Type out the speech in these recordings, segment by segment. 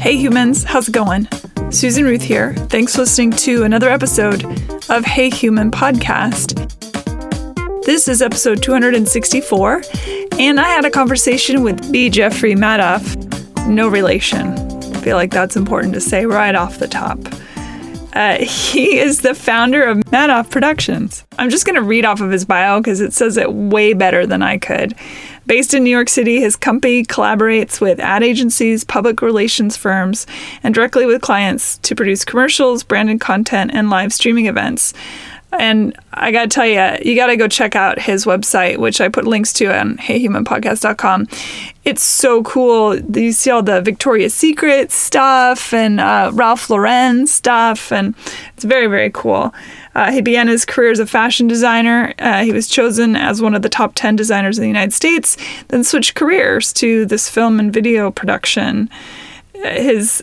Hey humans, how's it going? Susan Ruth here. Thanks for listening to another episode of Hey Human Podcast. This is episode 264, and I had a conversation with B. Jeffrey Madoff. No relation. I feel like that's important to say right off the top. Uh, he is the founder of Madoff Productions. I'm just going to read off of his bio because it says it way better than I could. Based in New York City, his company collaborates with ad agencies, public relations firms, and directly with clients to produce commercials, branded content, and live streaming events. And I got to tell you, you got to go check out his website, which I put links to on heyhumanpodcast.com. It's so cool. You see all the Victoria's Secret stuff and uh, Ralph Lauren stuff, and it's very, very cool. Uh, he began his career as a fashion designer. Uh, he was chosen as one of the top 10 designers in the United States, then switched careers to this film and video production. His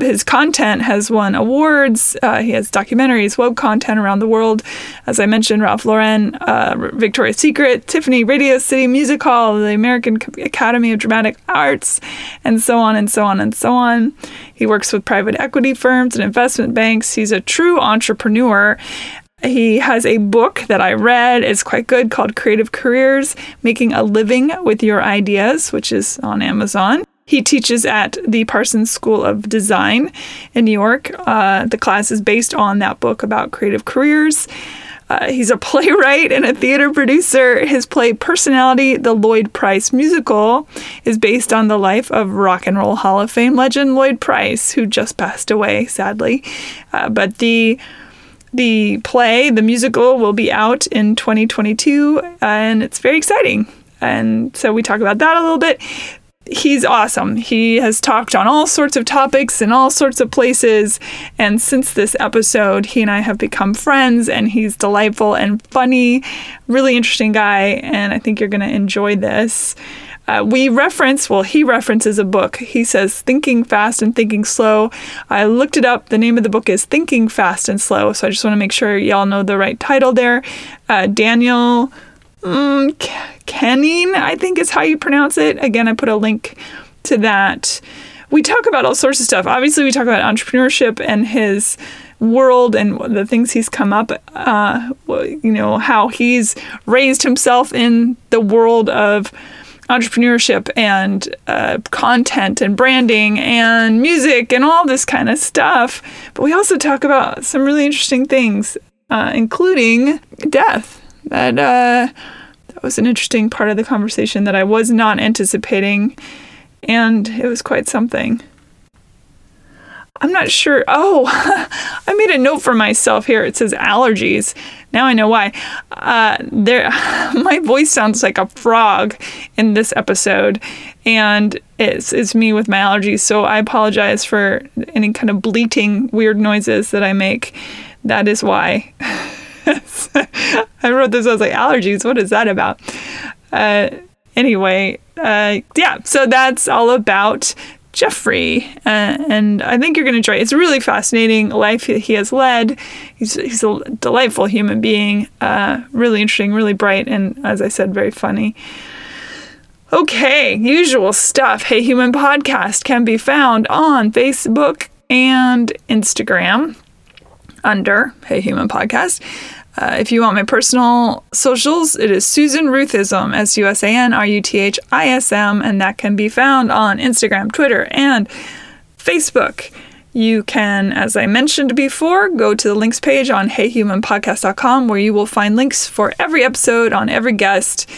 his content has won awards. Uh, he has documentaries, web content around the world. As I mentioned, Ralph Lauren, uh, Victoria's Secret, Tiffany Radio City Music Hall, the American Academy of Dramatic Arts, and so on and so on and so on. He works with private equity firms and investment banks. He's a true entrepreneur. He has a book that I read. It's quite good called Creative Careers Making a Living with Your Ideas, which is on Amazon. He teaches at the Parsons School of Design in New York. Uh, the class is based on that book about creative careers. Uh, he's a playwright and a theater producer. His play Personality, the Lloyd Price musical, is based on the life of Rock and Roll Hall of Fame legend Lloyd Price, who just passed away, sadly. Uh, but the the play, the musical, will be out in 2022, and it's very exciting. And so we talk about that a little bit he's awesome. He has talked on all sorts of topics in all sorts of places. And since this episode, he and I have become friends, and he's delightful and funny, really interesting guy. And I think you're going to enjoy this. Uh, we reference, well, he references a book. He says Thinking Fast and Thinking Slow. I looked it up. The name of the book is Thinking Fast and Slow. So I just want to make sure y'all know the right title there. Uh, Daniel um, Kenning, I think is how you pronounce it. Again, I put a link to that. We talk about all sorts of stuff. Obviously, we talk about entrepreneurship and his world and the things he's come up, uh, you know, how he's raised himself in the world of entrepreneurship and uh, content and branding and music and all this kind of stuff. But we also talk about some really interesting things, uh, including death that uh, that was an interesting part of the conversation that I was not anticipating, and it was quite something. I'm not sure. Oh, I made a note for myself here. It says allergies. Now I know why. Uh, there, my voice sounds like a frog in this episode, and it's it's me with my allergies. So I apologize for any kind of bleating weird noises that I make. That is why. I wrote this. I was like, allergies. What is that about? Uh, anyway, uh, yeah. So that's all about Jeffrey, uh, and I think you're going to enjoy. It. It's a really fascinating life he has led. He's he's a delightful human being. Uh, really interesting, really bright, and as I said, very funny. Okay, usual stuff. Hey Human Podcast can be found on Facebook and Instagram under Hey Human Podcast. Uh, if you want my personal socials, it is Susan Ruthism, S U S A N R U T H I S M, and that can be found on Instagram, Twitter, and Facebook. You can, as I mentioned before, go to the links page on heyhumanpodcast.com where you will find links for every episode on every guest.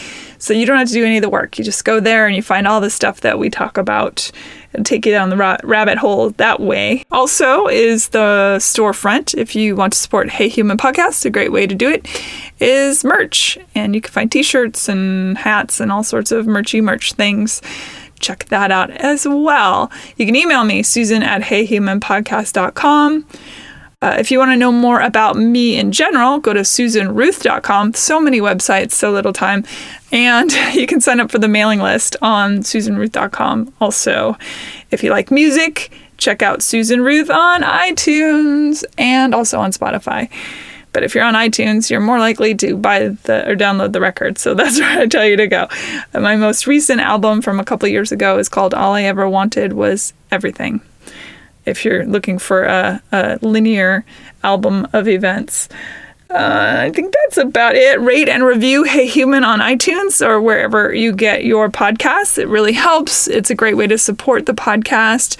So you don't have to do any of the work. You just go there and you find all the stuff that we talk about and take you down the ra- rabbit hole that way. Also, is the storefront. If you want to support Hey Human Podcast, a great way to do it is merch. And you can find t shirts and hats and all sorts of merchy merch things check that out as well. You can email me, susan at heyhumanpodcast.com. Uh, if you want to know more about me in general, go to susanruth.com. So many websites, so little time. And you can sign up for the mailing list on susanruth.com also. If you like music, check out Susan Ruth on iTunes and also on Spotify. But if you're on iTunes, you're more likely to buy the or download the record. So that's where I tell you to go. My most recent album from a couple years ago is called All I Ever Wanted Was Everything. If you're looking for a, a linear album of events. Uh, I think that's about it. Rate and review Hey Human on iTunes or wherever you get your podcasts. It really helps. It's a great way to support the podcast,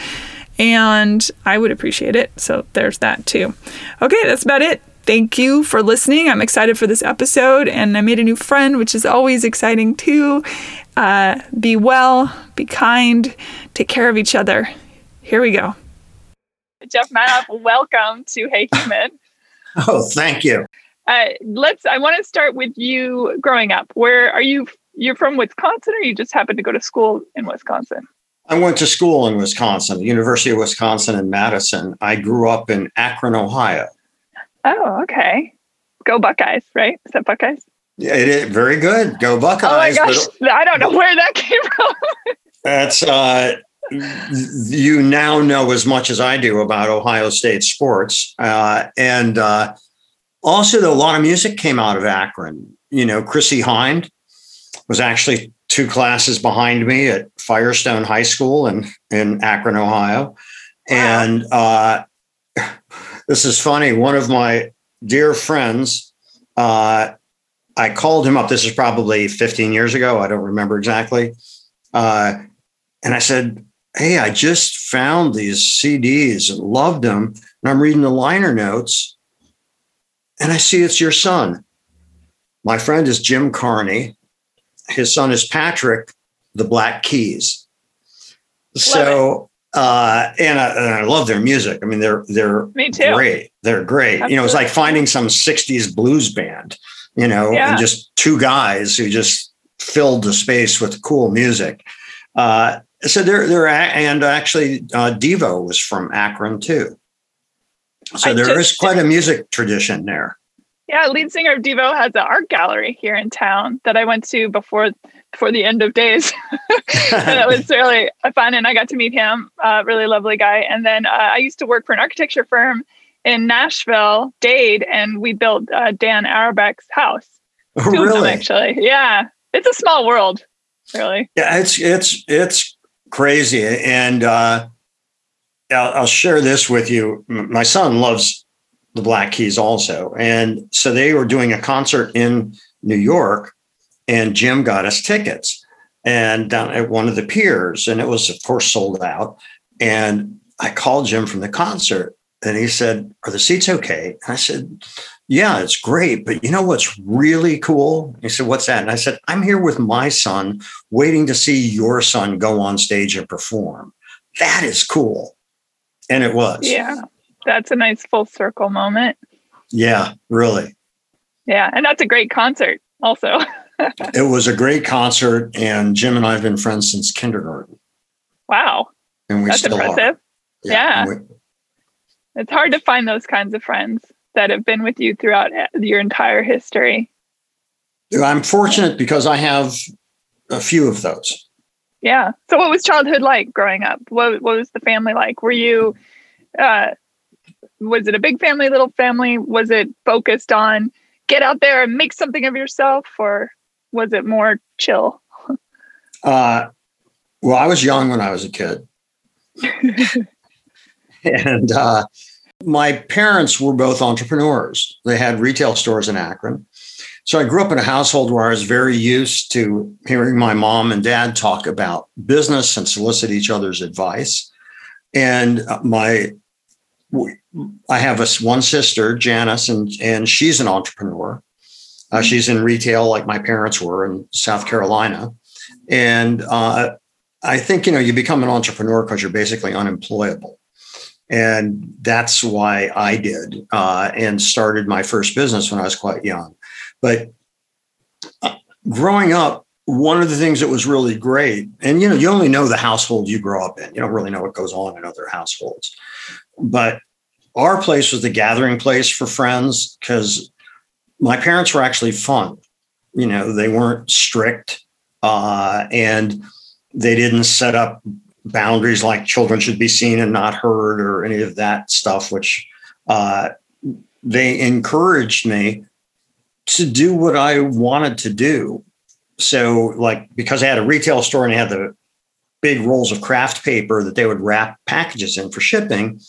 and I would appreciate it. So there's that too. Okay, that's about it. Thank you for listening. I'm excited for this episode, and I made a new friend, which is always exciting too. Uh, be well, be kind, take care of each other. Here we go. Jeff Madoff, welcome to Hey Human. oh, thank you. Uh, let's. I want to start with you growing up. Where are you? You're from Wisconsin, or you just happened to go to school in Wisconsin? I went to school in Wisconsin, University of Wisconsin in Madison. I grew up in Akron, Ohio. Oh, okay. Go Buckeyes, right? Is that Buckeyes? Yeah, it is very good. Go Buckeyes. Oh my gosh, but, I don't know where that came from. that's uh, you now know as much as I do about Ohio State sports, uh, and uh, also a lot of music came out of Akron. You know, Chrissie Hynde was actually two classes behind me at Firestone High School in in Akron, Ohio, wow. and uh, this is funny. One of my dear friends, uh, I called him up. This is probably 15 years ago. I don't remember exactly. Uh, and I said, Hey, I just found these CDs and loved them. And I'm reading the liner notes and I see it's your son. My friend is Jim Carney. His son is Patrick, the Black Keys. So uh, and, I, and, I, love their music. I mean, they're they're Me too. great. They're great. Absolutely. You know, it's like finding some '60s blues band. You know, yeah. and just two guys who just filled the space with cool music. Uh, so they're they're and actually uh, Devo was from Akron too. So I there just, is quite a music tradition there. Yeah, lead singer of Devo has an art gallery here in town that I went to before for the end of days. and it was really fun. And I got to meet him, uh, really lovely guy. And then uh, I used to work for an architecture firm in Nashville, Dade, and we built uh, Dan Auerbach's house. Oh, really? actually, yeah. It's a small world, really. Yeah, it's it's it's crazy, and uh, I'll, I'll share this with you. My son loves the Black Keys also, and so they were doing a concert in New York and Jim got us tickets and down at one of the piers, and it was of course sold out. And I called Jim from the concert, and he said, "Are the seats okay?" And I said, "Yeah, it's great, but you know what's really cool?" He said, "What's that?" And I said, "I'm here with my son, waiting to see your son go on stage and perform. That is cool." And it was. Yeah, that's a nice full circle moment. Yeah, really. Yeah, and that's a great concert, also. it was a great concert, and Jim and I have been friends since kindergarten. Wow, and we That's still impressive. are. Yeah, yeah. It's hard to find those kinds of friends that have been with you throughout your entire history. I'm fortunate because I have a few of those. Yeah. So, what was childhood like growing up? What What was the family like? Were you, uh, was it a big family, little family? Was it focused on get out there and make something of yourself, or was it more chill? Uh, well, I was young when I was a kid. and uh, my parents were both entrepreneurs. They had retail stores in Akron. So I grew up in a household where I was very used to hearing my mom and dad talk about business and solicit each other's advice. And uh, my I have a one sister, Janice, and and she's an entrepreneur. Uh, mm-hmm. she's in retail like my parents were in South Carolina. And uh, I think, you know, you become an entrepreneur because you're basically unemployable. And that's why I did uh, and started my first business when I was quite young. But uh, growing up, one of the things that was really great, and you know, you only know the household you grow up in. You don't really know what goes on in other households. But our place was the gathering place for friends because my parents were actually fun. You know, they weren't strict uh, and they didn't set up boundaries like children should be seen and not heard or any of that stuff, which uh, they encouraged me to do what I wanted to do. So, like, because I had a retail store and I had the big rolls of craft paper that they would wrap packages in for shipping.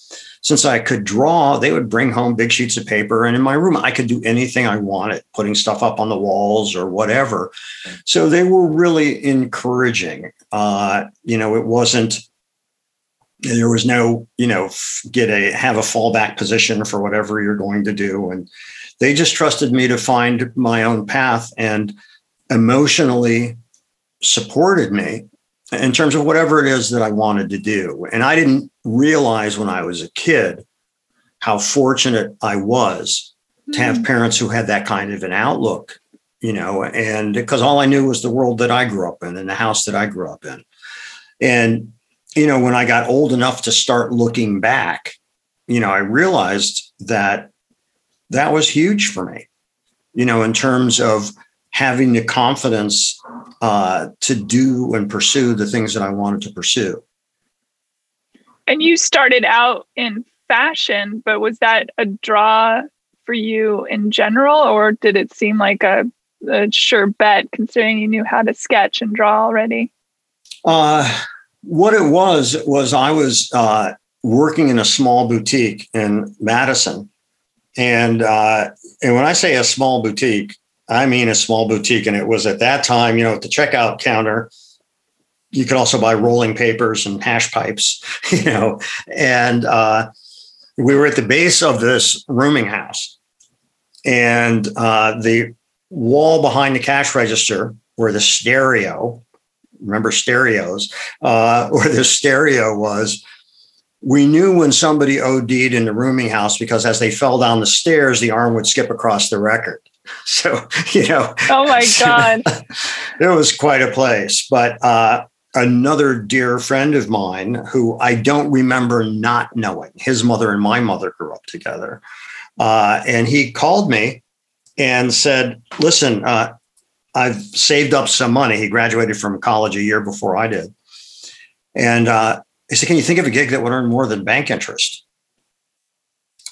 Since I could draw, they would bring home big sheets of paper. And in my room, I could do anything I wanted, putting stuff up on the walls or whatever. So they were really encouraging. Uh, you know, it wasn't, there was no, you know, get a, have a fallback position for whatever you're going to do. And they just trusted me to find my own path and emotionally supported me in terms of whatever it is that I wanted to do. And I didn't realize when I was a kid how fortunate I was to have hmm. parents who had that kind of an outlook, you know, and because all I knew was the world that I grew up in and the house that I grew up in. And, you know, when I got old enough to start looking back, you know, I realized that that was huge for me, you know, in terms of having the confidence uh, to do and pursue the things that I wanted to pursue. And you started out in fashion, but was that a draw for you in general, or did it seem like a, a sure bet considering you knew how to sketch and draw already? Uh, what it was was I was uh, working in a small boutique in Madison, and uh, and when I say a small boutique, I mean a small boutique. And it was at that time, you know, at the checkout counter, you could also buy rolling papers and hash pipes, you know, and uh, we were at the base of this rooming house. And uh, the wall behind the cash register where the stereo, remember stereos, uh, where the stereo was, we knew when somebody OD'd in the rooming house because as they fell down the stairs, the arm would skip across the record. So, you know. Oh my God. it was quite a place. But uh, another dear friend of mine who I don't remember not knowing, his mother and my mother grew up together. Uh, and he called me and said, Listen, uh, I've saved up some money. He graduated from college a year before I did. And uh, he said, Can you think of a gig that would earn more than bank interest?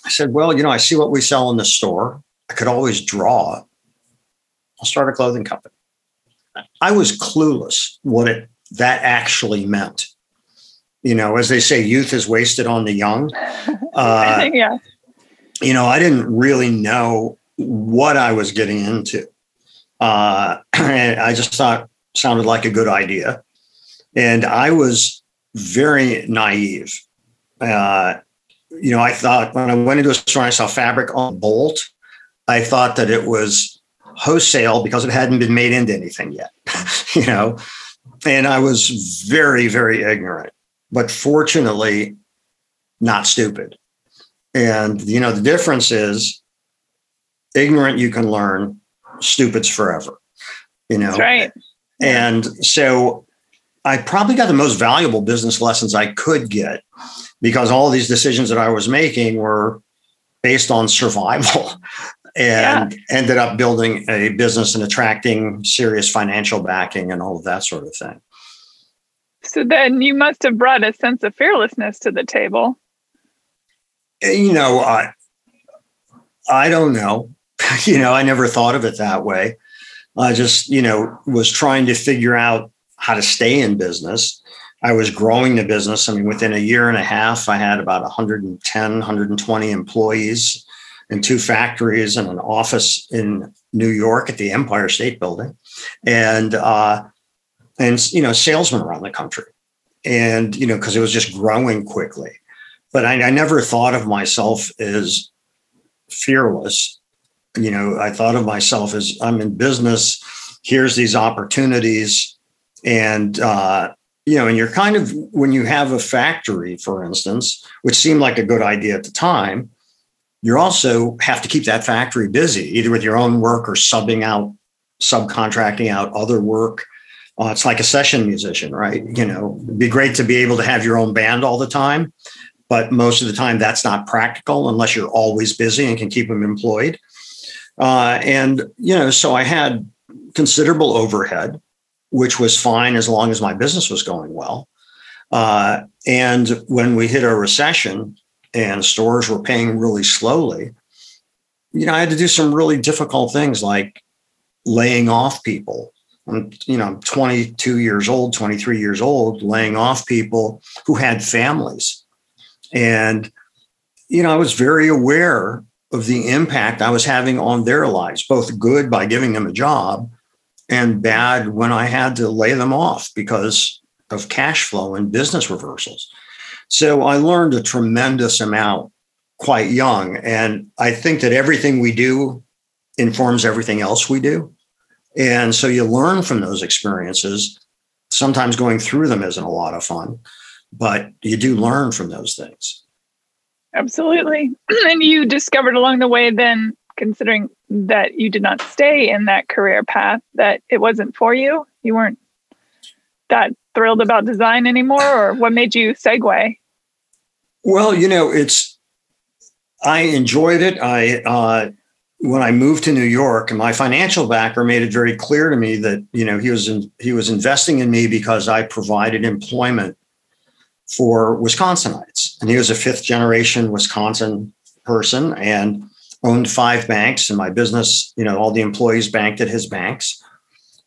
I said, Well, you know, I see what we sell in the store. I could always draw. I'll start a clothing company. I was clueless what it that actually meant. You know, as they say, youth is wasted on the young. Uh, yeah. You know, I didn't really know what I was getting into. Uh, and I just thought sounded like a good idea. And I was very naive. Uh, you know, I thought when I went into a store, I saw fabric on bolt. I thought that it was wholesale because it hadn't been made into anything yet, you know, and I was very, very ignorant, but fortunately not stupid. And, you know, the difference is ignorant you can learn, stupid's forever, you know. That's right. And so I probably got the most valuable business lessons I could get because all these decisions that I was making were based on survival and yeah. ended up building a business and attracting serious financial backing and all of that sort of thing. So then you must have brought a sense of fearlessness to the table. Eh, you know, I I don't know. you know, I never thought of it that way. I just, you know, was trying to figure out how to stay in business. I was growing the business. I mean, within a year and a half, I had about 110, 120 employees and two factories and an office in New York at the Empire State Building, and uh, and you know salesmen around the country, and you know because it was just growing quickly. But I, I never thought of myself as fearless. You know, I thought of myself as I'm in business. Here's these opportunities, and uh, you know, and you're kind of when you have a factory, for instance, which seemed like a good idea at the time you also have to keep that factory busy, either with your own work or subbing out, subcontracting out other work. Uh, it's like a session musician, right? You know, it'd be great to be able to have your own band all the time, but most of the time that's not practical unless you're always busy and can keep them employed. Uh, and, you know, so I had considerable overhead, which was fine as long as my business was going well. Uh, and when we hit a recession, and stores were paying really slowly, you know, I had to do some really difficult things like laying off people I'm, you know, 22 years old, 23 years old, laying off people who had families. And, you know, I was very aware of the impact I was having on their lives, both good by giving them a job and bad when I had to lay them off because of cash flow and business reversals. So I learned a tremendous amount quite young. And I think that everything we do informs everything else we do. And so you learn from those experiences. Sometimes going through them isn't a lot of fun, but you do learn from those things. Absolutely. And you discovered along the way, then, considering that you did not stay in that career path, that it wasn't for you? You weren't that thrilled about design anymore, or what made you segue? Well, you know, it's, I enjoyed it. I, uh, when I moved to New York, and my financial backer made it very clear to me that you know he was in, he was investing in me because I provided employment for Wisconsinites, and he was a fifth generation Wisconsin person and owned five banks. And my business, you know, all the employees banked at his banks,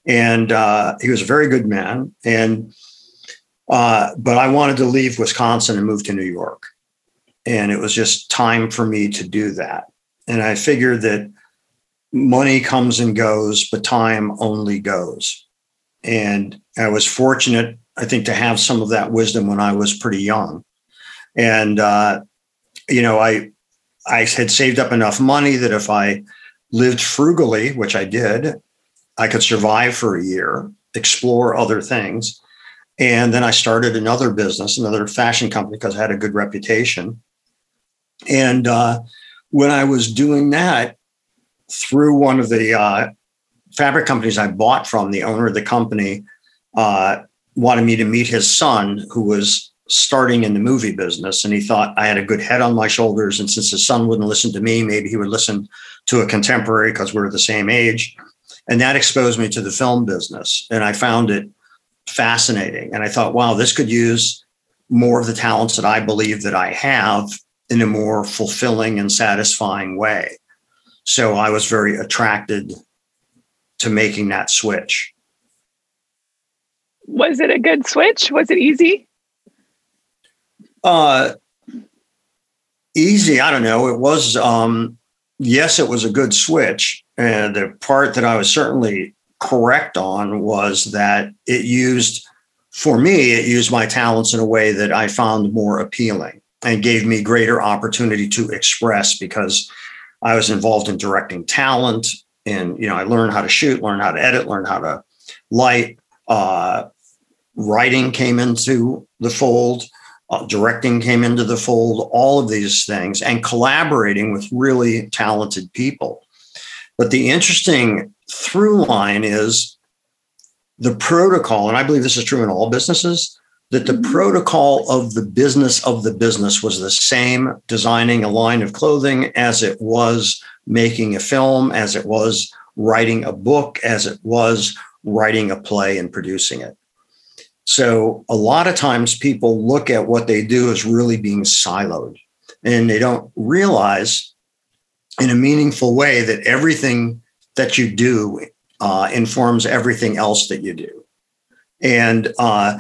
and uh, he was a very good man. And uh, but I wanted to leave Wisconsin and move to New York, and it was just time for me to do that. And I figured that money comes and goes, but time only goes. And I was fortunate, I think, to have some of that wisdom when I was pretty young. And, uh, you know, I, I had saved up enough money that if I lived frugally, which I did, I could survive for a year, explore other things. And then I started another business, another fashion company, because I had a good reputation. And uh, when I was doing that through one of the uh, fabric companies I bought from, the owner of the company uh, wanted me to meet his son, who was starting in the movie business. And he thought I had a good head on my shoulders. And since his son wouldn't listen to me, maybe he would listen to a contemporary because we're the same age. And that exposed me to the film business. And I found it fascinating. And I thought, wow, this could use more of the talents that I believe that I have in a more fulfilling and satisfying way. So I was very attracted to making that switch. Was it a good switch? Was it easy? Uh, easy. I don't know. It was, um, yes, it was a good switch. And the part that I was certainly correct on was that it used, for me, it used my talents in a way that I found more appealing and gave me greater opportunity to express because I was involved in directing talent and you know I learned how to shoot, learned how to edit, learned how to light. Uh, writing came into the fold, uh, directing came into the fold, all of these things, and collaborating with really talented people. But the interesting through line is the protocol, and I believe this is true in all businesses that the mm-hmm. protocol of the business of the business was the same designing a line of clothing as it was making a film, as it was writing a book, as it was writing a play and producing it. So a lot of times people look at what they do as really being siloed and they don't realize in a meaningful way that everything that you do uh, informs everything else that you do. And uh,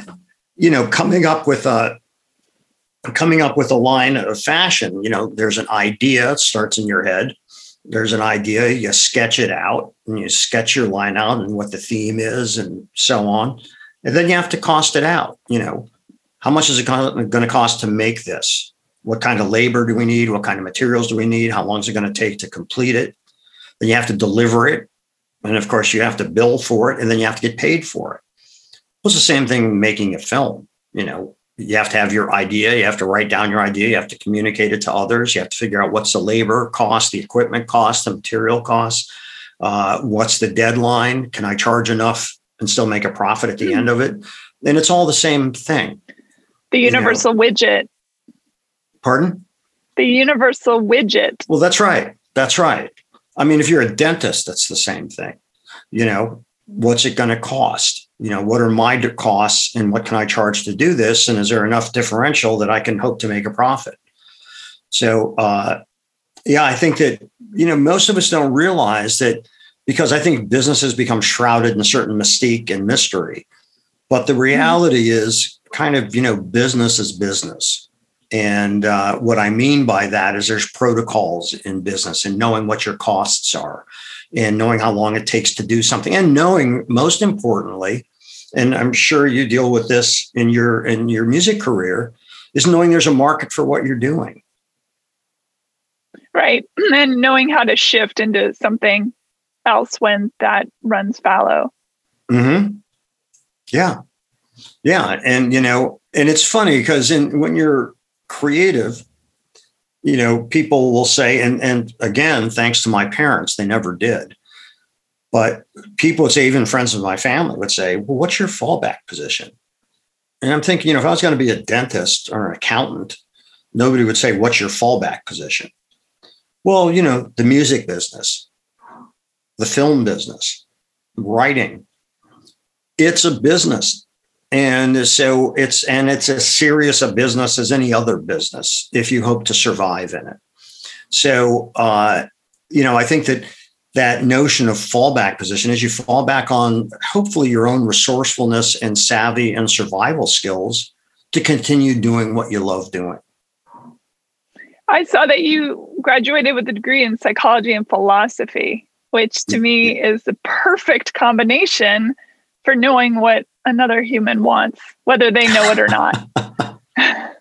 you know, coming up with a coming up with a line of fashion, you know, there's an idea, it starts in your head. There's an idea, you sketch it out and you sketch your line out and what the theme is and so on. And then you have to cost it out. You know, how much is it going to cost to make this? What kind of labor do we need? What kind of materials do we need? How long is it going to take to complete it? Then you have to deliver it. And of course, you have to bill for it and then you have to get paid for it It's the same thing making a film. You know, you have to have your idea, you have to write down your idea, you have to communicate it to others, you have to figure out what's the labor cost, the equipment cost, the material cost, uh, what's the deadline, can I charge enough and still make a profit at the mm. end of it? And it's all the same thing. The universal you know. widget. Pardon? The universal widget. Well, that's right. That's right. I mean, if you're a dentist, that's the same thing. You know, what's it going to cost? you know what are my costs and what can i charge to do this and is there enough differential that i can hope to make a profit so uh, yeah i think that you know most of us don't realize that because I think businesses become shrouded in a certain mystique and mystery. But the reality mm-hmm. is kind of, you know, business is business. And uh, what I mean by that is there's protocols in business and knowing what your costs are and knowing how long it takes to do something and knowing most importantly, and I'm sure you deal with this in your in your music career, is knowing there's a market for what you're doing. Right. And knowing how to shift into something else when that runs fallow. Mm-hmm. Yeah. Yeah. And you know, and it's funny because in when you're creative, you know, people will say, and and again, thanks to my parents, they never did. But people would say, even friends of my family would say, Well, what's your fallback position? And I'm thinking, you know, if I was going to be a dentist or an accountant, nobody would say, What's your fallback position? Well, you know, the music business, the film business, writing. It's a business. And so it's and it's as serious a business as any other business if you hope to survive in it. So uh, you know, I think that that notion of fallback position is you fall back on hopefully your own resourcefulness and savvy and survival skills to continue doing what you love doing. I saw that you graduated with a degree in psychology and philosophy, which to me is the perfect combination for knowing what another human wants, whether they know it or not.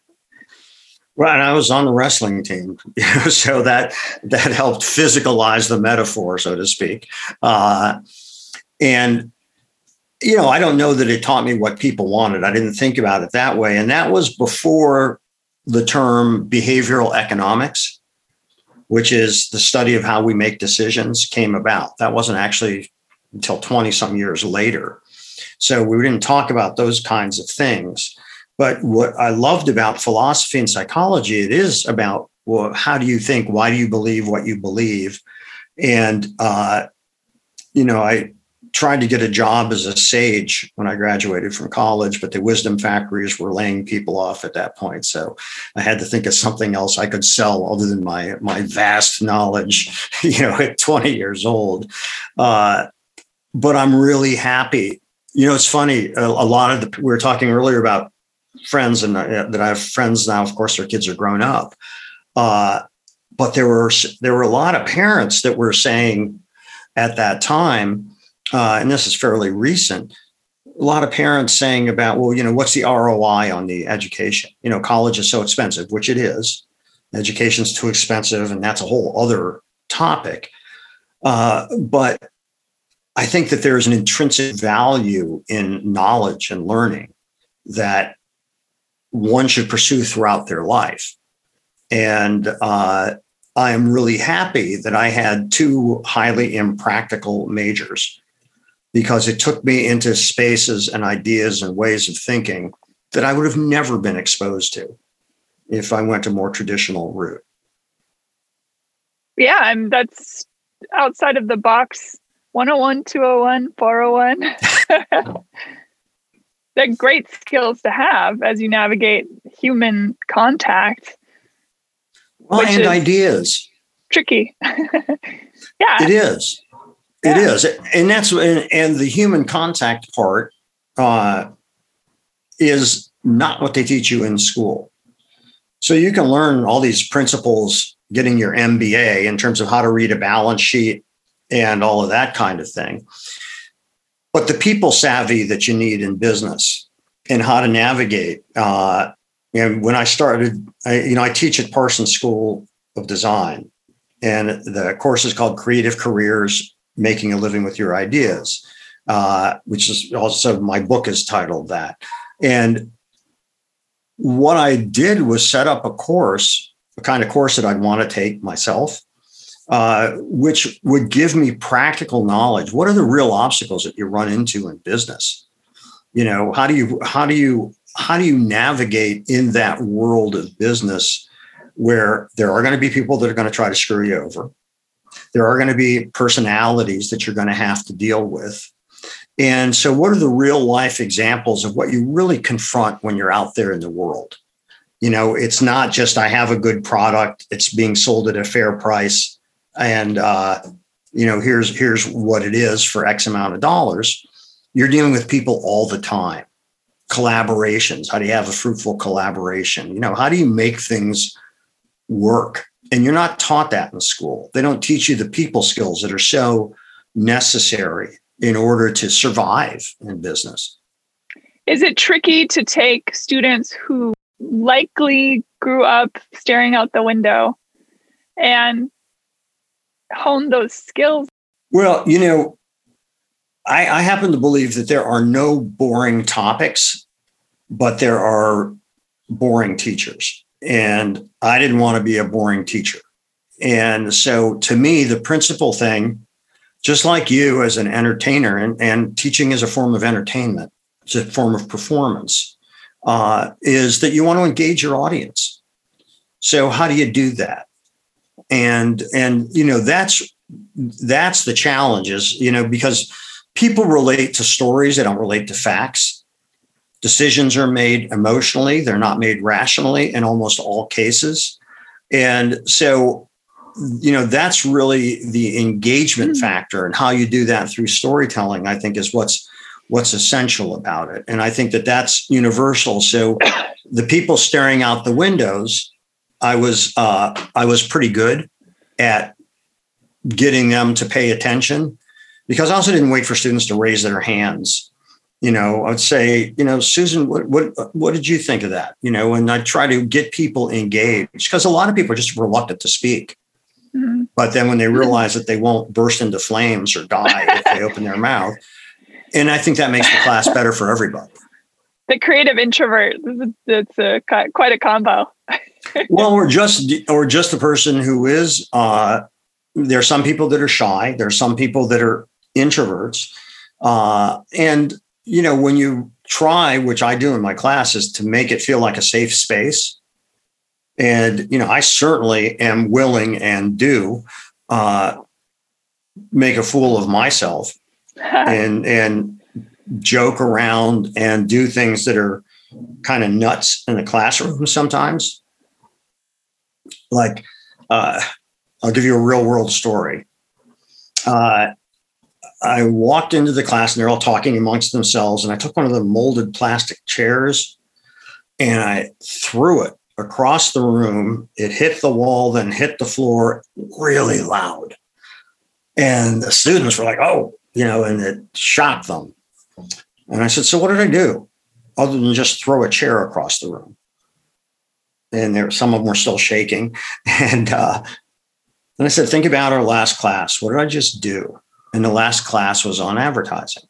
Right, I was on the wrestling team, so that that helped physicalize the metaphor, so to speak. Uh, and you know, I don't know that it taught me what people wanted. I didn't think about it that way, and that was before the term behavioral economics, which is the study of how we make decisions, came about. That wasn't actually until twenty some years later. So we didn't talk about those kinds of things. But what I loved about philosophy and psychology, it is about well, how do you think? Why do you believe what you believe? And uh, you know, I tried to get a job as a sage when I graduated from college, but the wisdom factories were laying people off at that point. So I had to think of something else I could sell other than my my vast knowledge, you know, at 20 years old. Uh, but I'm really happy. You know, it's funny. A, a lot of the we were talking earlier about friends and uh, that I have friends now. Of course, their kids are grown up, uh, but there were there were a lot of parents that were saying at that time, uh, and this is fairly recent. A lot of parents saying about, well, you know, what's the ROI on the education? You know, college is so expensive, which it is. Education's too expensive, and that's a whole other topic. Uh, but I think that there's an intrinsic value in knowledge and learning that one should pursue throughout their life. And uh, I am really happy that I had two highly impractical majors because it took me into spaces and ideas and ways of thinking that I would have never been exposed to if I went a more traditional route. Yeah, and that's outside of the box 101, 201, 401. they're great skills to have as you navigate human contact. Well, and ideas. Tricky. yeah. It is. It yeah. is, And that's and, and the human contact part uh, is not what they teach you in school. So you can learn all these principles getting your MBA in terms of how to read a balance sheet and all of that kind of thing but the people savvy that you need in business and how to navigate. Uh, and when I started, I, you know, I teach at Parsons School of Design, and the course is called Creative Careers: Making a Living with Your Ideas, uh, which is also my book is titled that. And what I did was set up a course, a kind of course that I'd want to take myself, uh, which would give me practical knowledge. What are the real obstacles that you run into in business? You know, how do you how do you how do you navigate in that world of business where there are going to be people that are going to try to screw you over? There are going to be personalities that you're going to have to deal with. And so, what are the real life examples of what you really confront when you're out there in the world? You know, it's not just I have a good product, it's being sold at a fair price and uh, you know, here's here's what it is for X amount of dollars. You're dealing with people all the time. Collaborations. How do you have a fruitful collaboration? You know, how do you make things work? And you're not taught that in school. They don't teach you the people skills that are so necessary in order to survive in business. Is it tricky to take students who likely grew up staring out the window and hone those skills? Well, you know, I, I happen to believe that there are no boring topics, but there are boring teachers. And I didn't want to be a boring teacher. And so to me, the principal thing, just like you as an entertainer, and, and teaching is a form of entertainment, it's a form of performance, uh, is that you want to engage your audience. So how do you do that? And and you know that's that's the challenges, you know, because people relate to stories, they don't relate to facts. Decisions are made emotionally, they're not made rationally in almost all cases. And so, you know, that's really the engagement mm-hmm. factor and how you do that through storytelling, I think is what's what's essential about it. And I think that that's universal. So the people staring out the windows, I was uh, I was pretty good at getting them to pay attention because I also didn't wait for students to raise their hands. You know, I'd say, you know, Susan, what what what did you think of that? You know, and I try to get people engaged because a lot of people are just reluctant to speak. Mm-hmm. But then when they realize that they won't burst into flames or die if they open their mouth, and I think that makes the class better for everybody. The creative introvert, it's a, quite a combo. well, or just or just the person who is. Uh, there are some people that are shy. There are some people that are introverts, uh, and you know when you try, which I do in my classes, to make it feel like a safe space. And you know, I certainly am willing and do uh, make a fool of myself and and joke around and do things that are kind of nuts in the classroom sometimes. Like, uh, I'll give you a real world story. Uh, I walked into the class and they're all talking amongst themselves, and I took one of the molded plastic chairs and I threw it across the room. It hit the wall, then hit the floor really loud. And the students were like, oh, you know, and it shocked them. And I said, So what did I do other than just throw a chair across the room? And there, some of them were still shaking. And uh, I said, Think about our last class. What did I just do? And the last class was on advertising.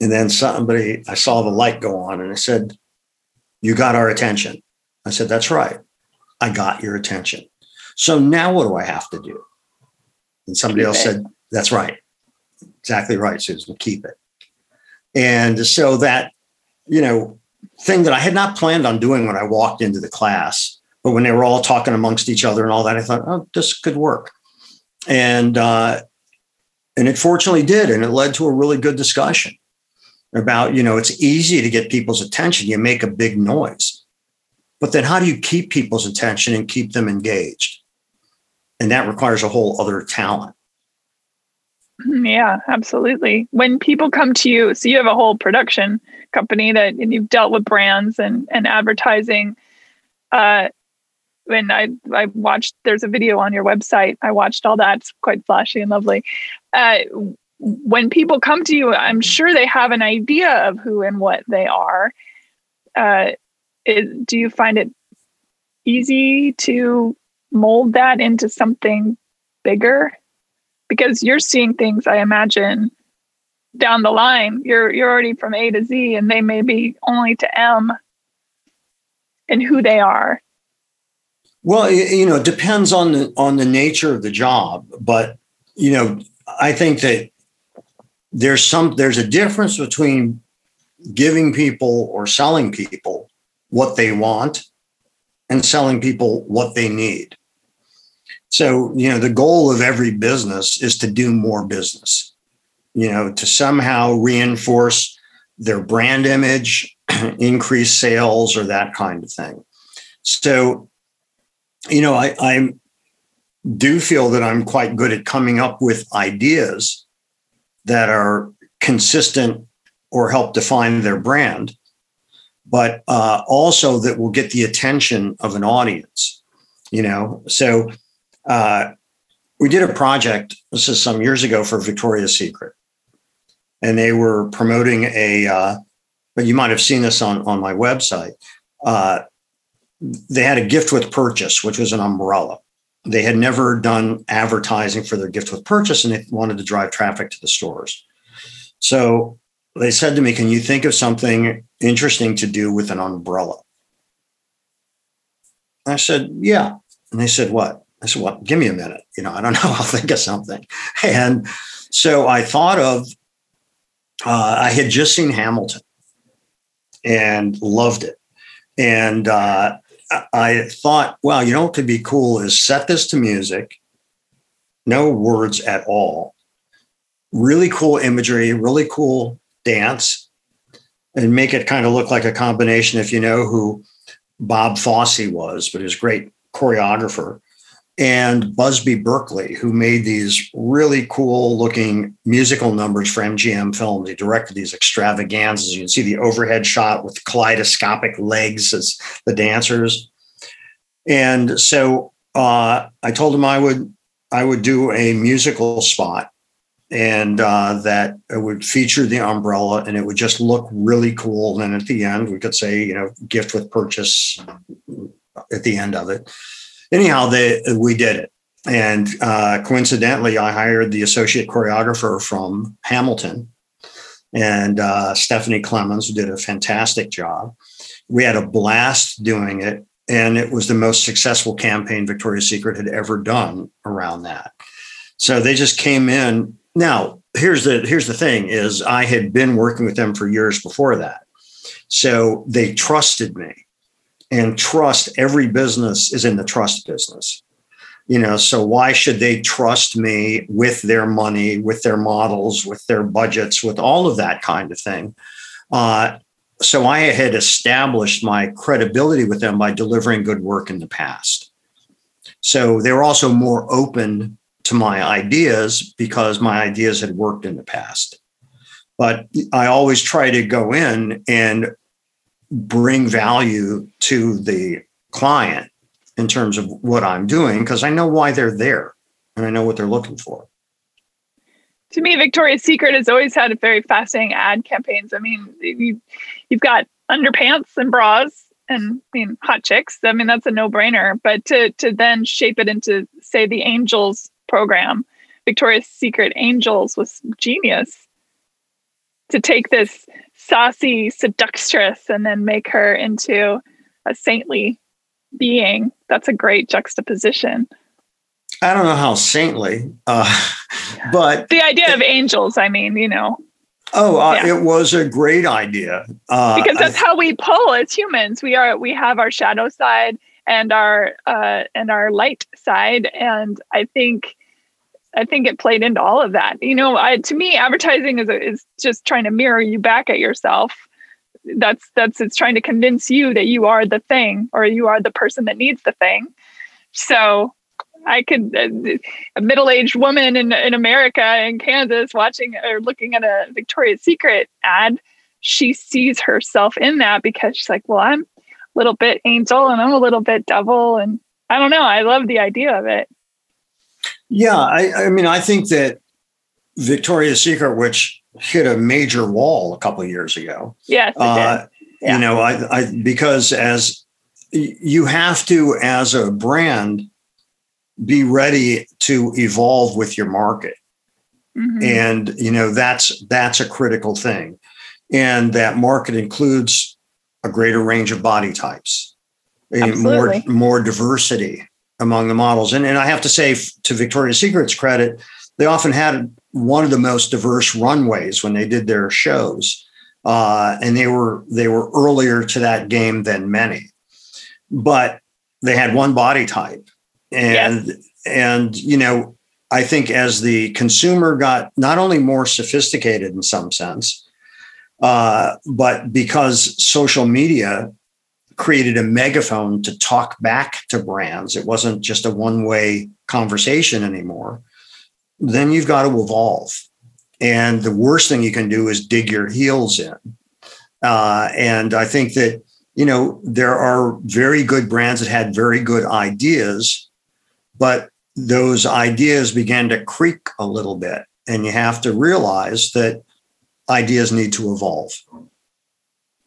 And then somebody, I saw the light go on and I said, You got our attention. I said, That's right. I got your attention. So now what do I have to do? And somebody else said, That's right exactly right, Susan. Keep it. And so that, you know, thing that I had not planned on doing when I walked into the class, but when they were all talking amongst each other and all that, I thought, oh, this could work. And uh, and it fortunately did, and it led to a really good discussion about, you know, it's easy to get people's attention. You make a big noise, but then how do you keep people's attention and keep them engaged? And that requires a whole other talent. Yeah, absolutely. When people come to you, so you have a whole production company that and you've dealt with brands and and advertising. Uh, when I I watched, there's a video on your website. I watched all that. It's quite flashy and lovely. Uh, when people come to you, I'm sure they have an idea of who and what they are. Uh, do you find it easy to mold that into something bigger? Because you're seeing things I imagine down the line. You're you're already from A to Z and they may be only to M and who they are. Well, you know, it depends on the on the nature of the job, but you know, I think that there's some there's a difference between giving people or selling people what they want and selling people what they need. So, you know, the goal of every business is to do more business, you know, to somehow reinforce their brand image, increase sales, or that kind of thing. So, you know, I, I'm do feel that I'm quite good at coming up with ideas that are consistent or help define their brand, but uh, also that will get the attention of an audience. You know, so uh, we did a project. This is some years ago for Victoria's Secret, and they were promoting a. Uh, but you might have seen this on on my website. Uh, they had a gift with purchase, which was an umbrella. They had never done advertising for their gift with purchase, and they wanted to drive traffic to the stores. So they said to me, Can you think of something interesting to do with an umbrella? I said, Yeah. And they said, What? I said, Well, give me a minute. You know, I don't know. I'll think of something. And so I thought of, uh, I had just seen Hamilton and loved it. And uh, I thought, well, you know what could be cool is set this to music, no words at all, really cool imagery, really cool dance, and make it kind of look like a combination. If you know who Bob Fosse was, but his great choreographer, and Busby Berkeley, who made these really cool looking musical numbers for MGM films. He directed these extravaganzas. You can see the overhead shot with kaleidoscopic legs as the dancers. And so uh, I told him I would I would do a musical spot and uh, that it would feature the umbrella and it would just look really cool. And then at the end, we could say, you know, gift with purchase at the end of it. Anyhow, they, we did it. And uh, coincidentally, I hired the associate choreographer from Hamilton and uh, Stephanie Klemons, did a fantastic job. We had a blast doing it. And it was the most successful campaign Victoria's Secret had ever done around that. So they just came in now, here's the here's the thing is I had been working with them for years before that. So they trusted me. And trust every business is in the trust business. You know, so why should they trust me with their money, with their models, with their budgets, with all of that kind of thing? Uh, so I had established my credibility with them by delivering good work in the past. So they were also more open to my ideas because my ideas had worked in the past. But I always try to go in and bring value to the client in terms of what I'm doing because I know why they're there and I know what they're looking for. To me, Victoria's Secret has always had very fascinating ad campaigns. I mean, you, you've got underpants and bras and I mean hot chicks. I mean that's a no-brainer. But to to then shape it into say the angels program, Victoria's Secret Angels was genius. To take this saucy seductress and then make her into a saintly being. That's a great juxtaposition. I don't know how saintly, uh, but the idea of angels. I mean, you know. Oh, uh, yeah. it was a great idea uh, because that's I, how we pull as humans. We are we have our shadow side and our uh, and our light side, and I think I think it played into all of that. You know, I, to me, advertising is is just trying to mirror you back at yourself. That's that's it's trying to convince you that you are the thing or you are the person that needs the thing. So I could uh, a middle-aged woman in in America in Kansas watching or looking at a Victoria's Secret ad, she sees herself in that because she's like, well, I'm a little bit angel and I'm a little bit devil and I don't know. I love the idea of it. Yeah, I, I mean, I think that Victoria's Secret, which hit a major wall a couple of years ago. Yes, uh, yeah. you know, I, I because as you have to, as a brand, be ready to evolve with your market, mm-hmm. and you know that's that's a critical thing, and that market includes a greater range of body types, more more diversity among the models. And, and I have to say, to Victoria's Secret's credit, they often had one of the most diverse runways when they did their shows, uh, and they were they were earlier to that game than many. But they had one body type, and yes. and you know, I think as the consumer got not only more sophisticated in some sense, uh, but because social media created a megaphone to talk back to brands. It wasn't just a one way conversation anymore, then you've got to evolve. And the worst thing you can do is dig your heels in. Uh, and I think that, you know, there are very good brands that had very good ideas, but those ideas began to creak a little bit. And you have to realize that ideas need to evolve.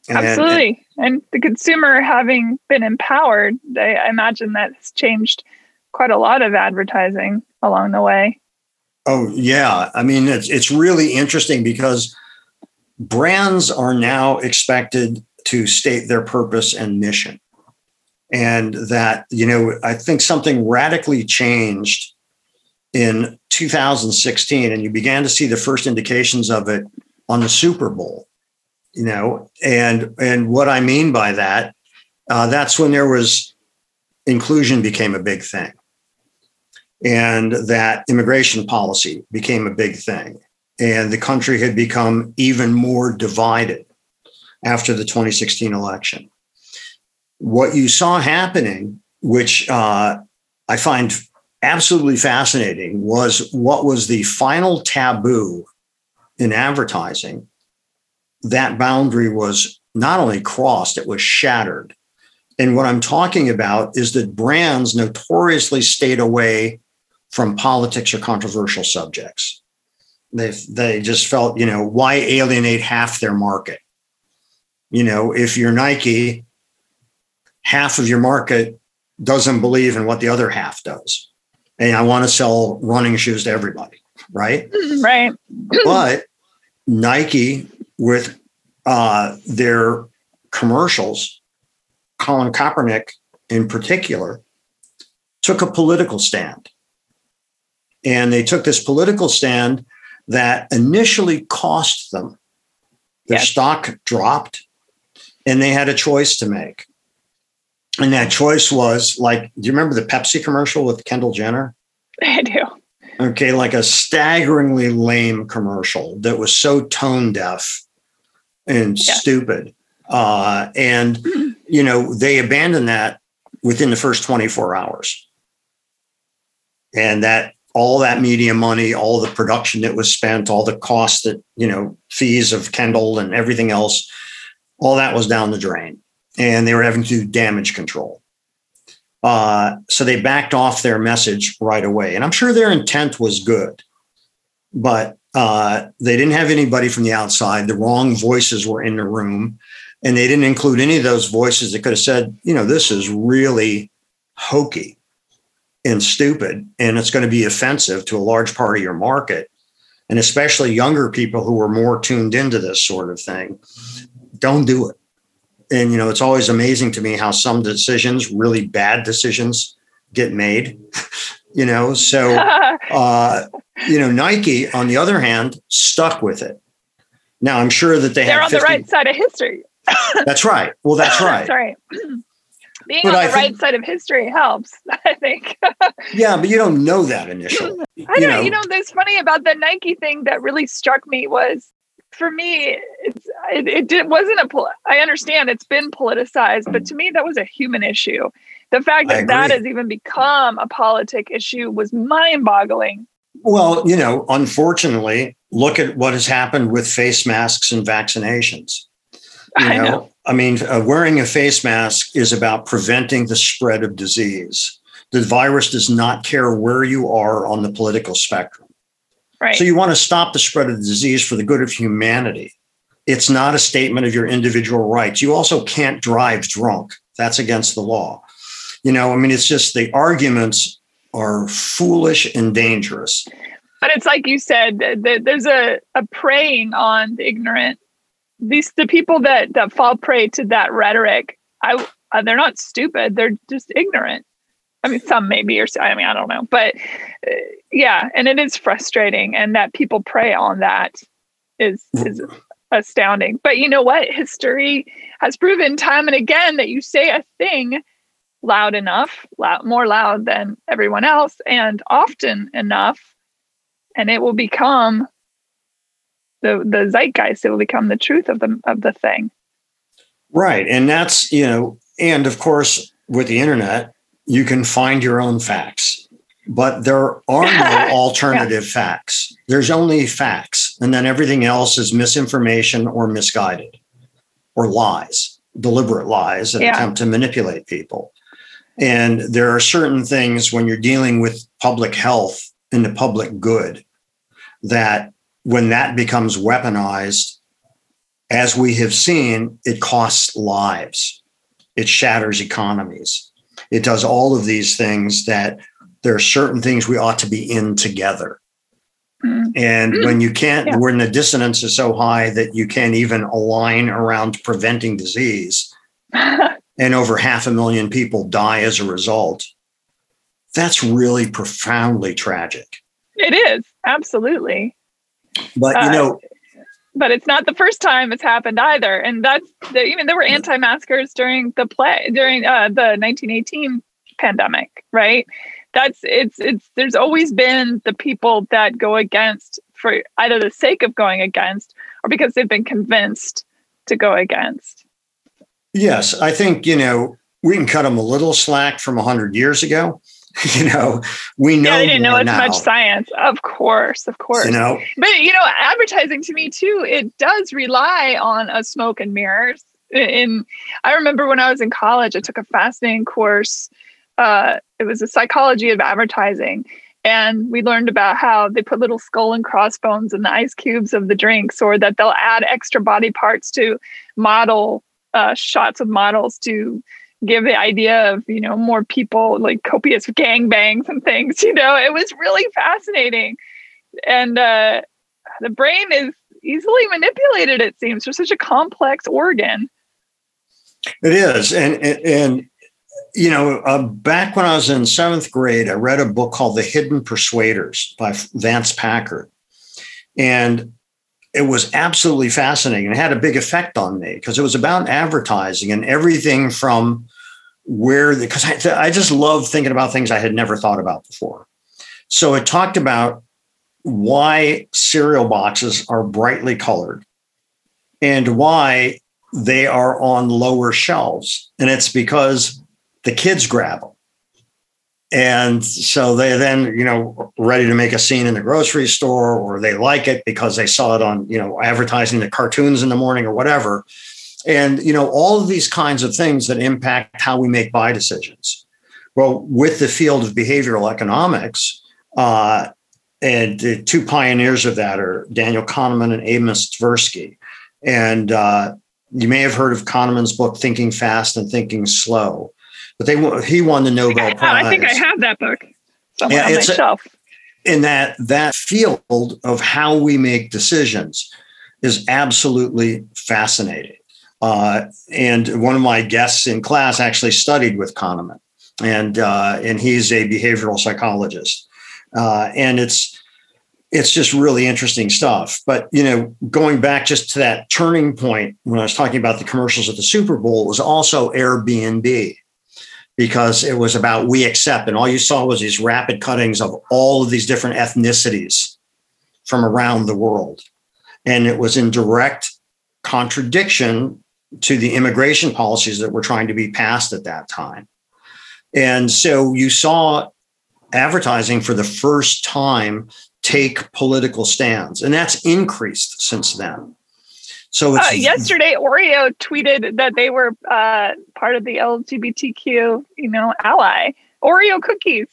And, Absolutely. And, the consumer having been empowered, I imagine that's changed quite a lot of advertising along the way. Oh yeah, I mean it's it's really interesting because brands are now expected to state their purpose and mission. And that, you know, I think something radically changed in 2016 and you began to see the first indications of it on the Super Bowl. You know, and and what I mean by that, uh, that's when there was inclusion became a big thing and that immigration policy became a big thing. And the country had become even more divided after the 2016 election. What you saw happening, which uh, I find absolutely fascinating, was what was the final taboo in advertising. That boundary was not only crossed, it was shattered. And what I'm talking about is that brands notoriously stayed away from politics or controversial subjects. They they just felt, you know, why alienate half their market? You know, if you're Nike, half of your market doesn't believe in what the other half does. And I want to sell running shoes to everybody, right? Right. but Nike with uh, their commercials, Colin Kaepernick in particular, took a political stand. And they took this political stand that initially cost them. Their yes. stock dropped and they had a choice to make. And that choice was like, do you remember the Pepsi commercial with Kendall Jenner? I do. Okay, like a staggeringly lame commercial that was so tone deaf and yeah. stupid. Uh, and, you know, they abandoned that within the first 24 hours. And that all that media money, all the production that was spent, all the cost that, you know, fees of Kendall and everything else, all that was down the drain. And they were having to do damage control. Uh, so they backed off their message right away. And I'm sure their intent was good, but uh, they didn't have anybody from the outside. The wrong voices were in the room. And they didn't include any of those voices that could have said, you know, this is really hokey and stupid and it's going to be offensive to a large part of your market and especially younger people who are more tuned into this sort of thing don't do it and you know it's always amazing to me how some decisions really bad decisions get made you know so uh, you know nike on the other hand stuck with it now i'm sure that they they're on 50- the right side of history that's right well that's right sorry being but on I the think, right side of history helps, I think. yeah, but you don't know that initially. I don't know, you know, there's funny about the Nike thing that really struck me was for me, it's, it, it did, wasn't a, I understand it's been politicized, but to me, that was a human issue. The fact that that has even become a politic issue was mind boggling. Well, you know, unfortunately, look at what has happened with face masks and vaccinations. You know, I know. I mean, uh, wearing a face mask is about preventing the spread of disease. The virus does not care where you are on the political spectrum. Right. So you want to stop the spread of the disease for the good of humanity. It's not a statement of your individual rights. You also can't drive drunk. That's against the law. You know, I mean, it's just the arguments are foolish and dangerous. But it's like you said, there's a, a preying on the ignorant. These the people that that fall prey to that rhetoric i uh, they're not stupid they're just ignorant. I mean some maybe or i mean i don't know but uh, yeah and it is frustrating and that people prey on that is is astounding. But you know what? History has proven time and again that you say a thing loud enough loud more loud than everyone else and often enough and it will become the the zeitgeist it will become the truth of the of the thing right and that's you know and of course with the internet you can find your own facts but there are no alternative yeah. facts. There's only facts, and then everything else is misinformation or misguided or lies, deliberate lies that yeah. attempt to manipulate people. And there are certain things when you're dealing with public health and the public good that when that becomes weaponized, as we have seen, it costs lives, it shatters economies, it does all of these things that there are certain things we ought to be in together. Mm. And mm. when you can't, yeah. when the dissonance is so high that you can't even align around preventing disease, and over half a million people die as a result, that's really profoundly tragic. It is, absolutely. But, you uh, know, but it's not the first time it's happened either. And that's the, even there were anti-maskers during the play during uh, the 1918 pandemic, right? That's it's it's there's always been the people that go against for either the sake of going against or because they've been convinced to go against. Yes, I think you know we can cut them a little slack from hundred years ago. you know, we know. Yeah, they didn't know as much science. Of course, of course. You know, but you know, advertising to me too, it does rely on a smoke and mirrors. In I remember when I was in college, I took a fascinating course. Uh, it was a psychology of advertising, and we learned about how they put little skull and crossbones in the ice cubes of the drinks, or that they'll add extra body parts to model uh, shots of models to give the idea of you know more people like copious gangbangs and things you know? It was really fascinating. And uh, the brain is easily manipulated it seems for such a complex organ. It is. And and, and you know uh, back when i was in seventh grade i read a book called the hidden persuaders by vance packard. And it was absolutely fascinating. and had a big effect on me because it was about advertising and everything from where the because I, I just love thinking about things I had never thought about before. So it talked about why cereal boxes are brightly colored and why they are on lower shelves. And it's because the kids grab them. And so they then, you know, ready to make a scene in the grocery store or they like it because they saw it on, you know, advertising the cartoons in the morning or whatever. And you know all of these kinds of things that impact how we make buy decisions. Well with the field of behavioral economics uh, and the two pioneers of that are daniel kahneman and amos tversky. And uh, you may have heard of kahneman's book thinking fast and thinking slow but they he won the nobel I prize i think i have that book somewhere yeah, on my shelf in that that field of how we make decisions is absolutely fascinating uh, and one of my guests in class actually studied with Kahneman, and uh, and he's a behavioral psychologist. Uh, and it's it's just really interesting stuff. But you know, going back just to that turning point when I was talking about the commercials at the Super Bowl was also Airbnb because it was about we accept, and all you saw was these rapid cuttings of all of these different ethnicities from around the world, and it was in direct contradiction to the immigration policies that were trying to be passed at that time. And so you saw advertising for the first time take political stands, and that's increased since then. So uh, yesterday, Oreo tweeted that they were uh, part of the LGBTQ, you know, ally. Oreo cookies.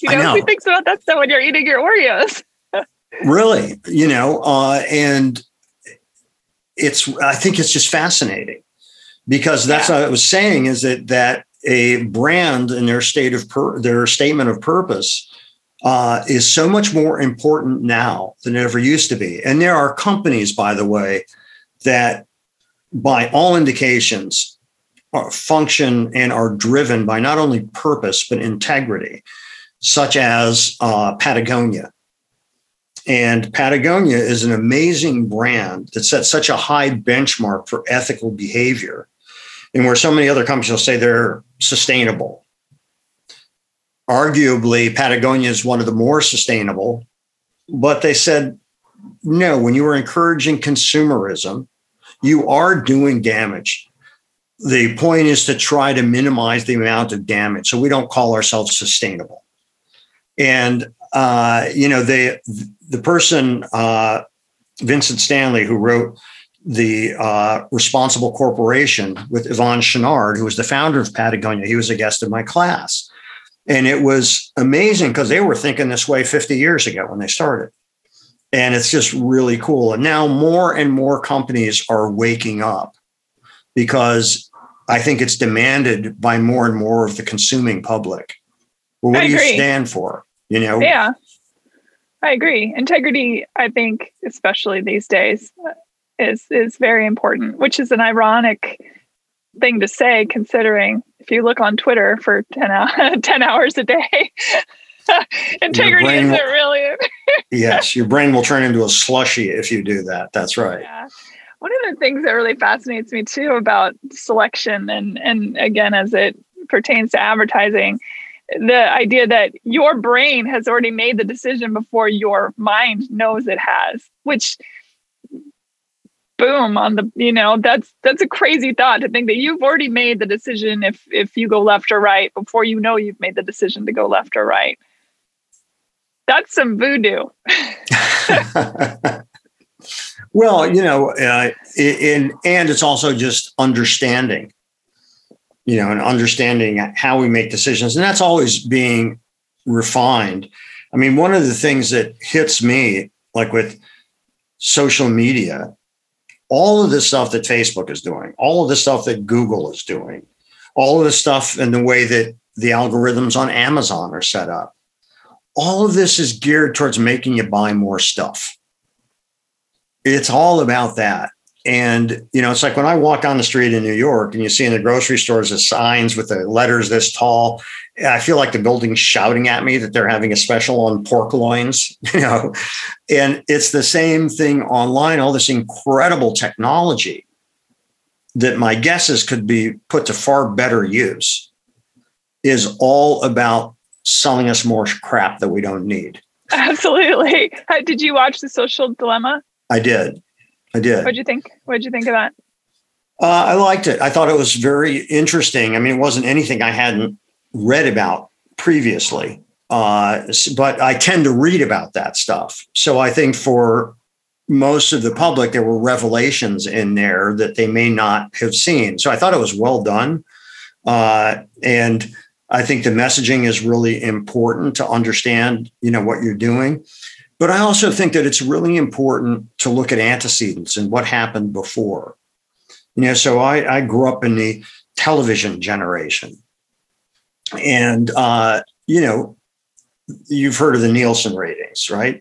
You know, know. who thinks about that stuff when you're eating your Oreos? really, you know, uh, and it's. I think it's just fascinating because that's yeah. what I was saying is that that a brand and their state of per, their statement of purpose uh, is so much more important now than it ever used to be. And there are companies, by the way, that by all indications are, function and are driven by not only purpose but integrity, such as uh, Patagonia. And Patagonia is an amazing brand that sets such a high benchmark for ethical behavior and where so many other companies will say they're sustainable. Arguably, Patagonia is one of the more sustainable, but they said, no, when you were encouraging consumerism, you are doing damage. The point is to try to minimize the amount of damage. So we don't call ourselves sustainable. And uh, you know, they the person uh, Vincent Stanley who wrote the uh, Responsible Corporation with Yvon Chouinard, who was the founder of Patagonia. He was a guest in my class. And it was amazing because they were thinking this way 50 years ago when they started. And it's just really cool. And now more and more companies are waking up because I think it's demanded by more and more of the consuming public. Well, what I do agree. you stand for? You know? Yeah. I agree. Integrity, I think, especially these days, is is very important, which is an ironic thing to say considering if you look on Twitter for 10, 10 hours a day, integrity isn't will, really. yes, your brain will turn into a slushy if you do that. That's right. Yeah. One of the things that really fascinates me too about selection and and again as it pertains to advertising the idea that your brain has already made the decision before your mind knows it has which boom on the you know that's that's a crazy thought to think that you've already made the decision if if you go left or right before you know you've made the decision to go left or right that's some voodoo well you know uh, in, and it's also just understanding you know, and understanding how we make decisions. And that's always being refined. I mean, one of the things that hits me, like with social media, all of the stuff that Facebook is doing, all of the stuff that Google is doing, all of the stuff and the way that the algorithms on Amazon are set up, all of this is geared towards making you buy more stuff. It's all about that. And, you know, it's like when I walk on the street in New York and you see in the grocery stores the signs with the letters this tall, I feel like the building's shouting at me that they're having a special on pork loins, you know. And it's the same thing online, all this incredible technology that my guesses could be put to far better use is all about selling us more crap that we don't need. Absolutely. Did you watch The Social Dilemma? I did. I did. What'd you think? What'd you think of that? Uh, I liked it. I thought it was very interesting. I mean, it wasn't anything I hadn't read about previously, uh, but I tend to read about that stuff. So I think for most of the public, there were revelations in there that they may not have seen. So I thought it was well done. Uh, and I think the messaging is really important to understand, you know, what you're doing. But I also think that it's really important to look at antecedents and what happened before. You know, so I, I grew up in the television generation. And, uh, you know, you've heard of the Nielsen ratings, right?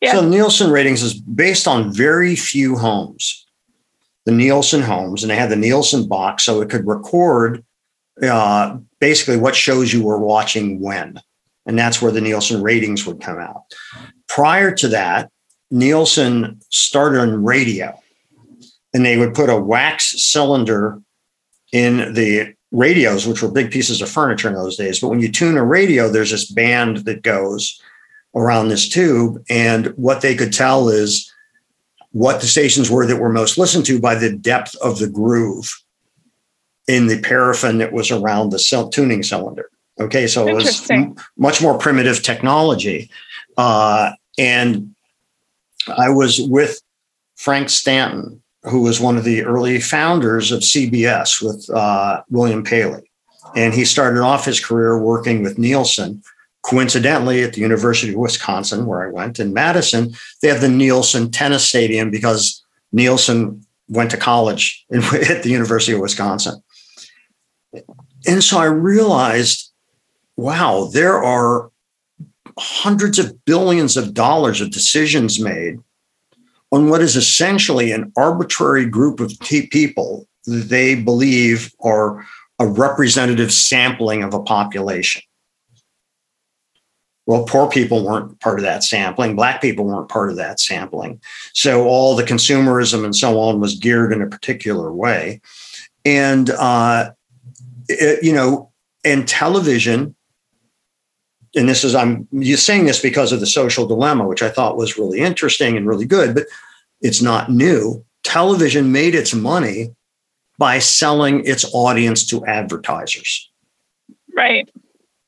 Yeah. So Nielsen ratings is based on very few homes, the Nielsen homes, and they had the Nielsen box so it could record uh, basically what shows you were watching when. And that's where the Nielsen ratings would come out. Prior to that, Nielsen started on radio, and they would put a wax cylinder in the radios, which were big pieces of furniture in those days. But when you tune a radio, there's this band that goes around this tube. And what they could tell is what the stations were that were most listened to by the depth of the groove in the paraffin that was around the tuning cylinder. Okay, so it was m- much more primitive technology. Uh, and I was with Frank Stanton, who was one of the early founders of CBS with uh, William Paley. And he started off his career working with Nielsen. Coincidentally, at the University of Wisconsin, where I went in Madison, they have the Nielsen Tennis Stadium because Nielsen went to college at the University of Wisconsin. And so I realized, wow, there are hundreds of billions of dollars of decisions made on what is essentially an arbitrary group of people that they believe are a representative sampling of a population. Well, poor people weren't part of that sampling. Black people weren't part of that sampling. So all the consumerism and so on was geared in a particular way. And, uh, it, you know, and television and this is I'm you saying this because of the social dilemma, which I thought was really interesting and really good, but it's not new. Television made its money by selling its audience to advertisers. Right.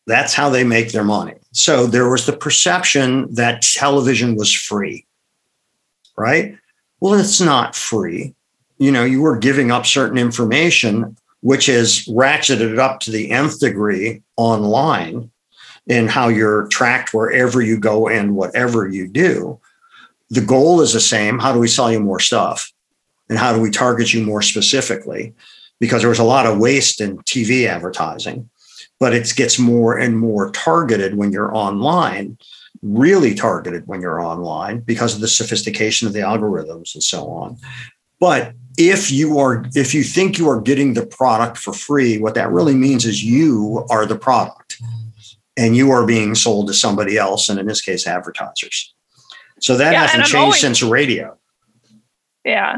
That's how they make their money. So there was the perception that television was free, right? Well, it's not free. You know, you were giving up certain information, which is ratcheted up to the nth degree online in how you're tracked wherever you go and whatever you do. The goal is the same. How do we sell you more stuff? And how do we target you more specifically? Because there was a lot of waste in TV advertising, but it gets more and more targeted when you're online, really targeted when you're online because of the sophistication of the algorithms and so on. But if you are if you think you are getting the product for free, what that really means is you are the product and you are being sold to somebody else, and in this case, advertisers. So that yeah, hasn't changed always, since radio. Yeah.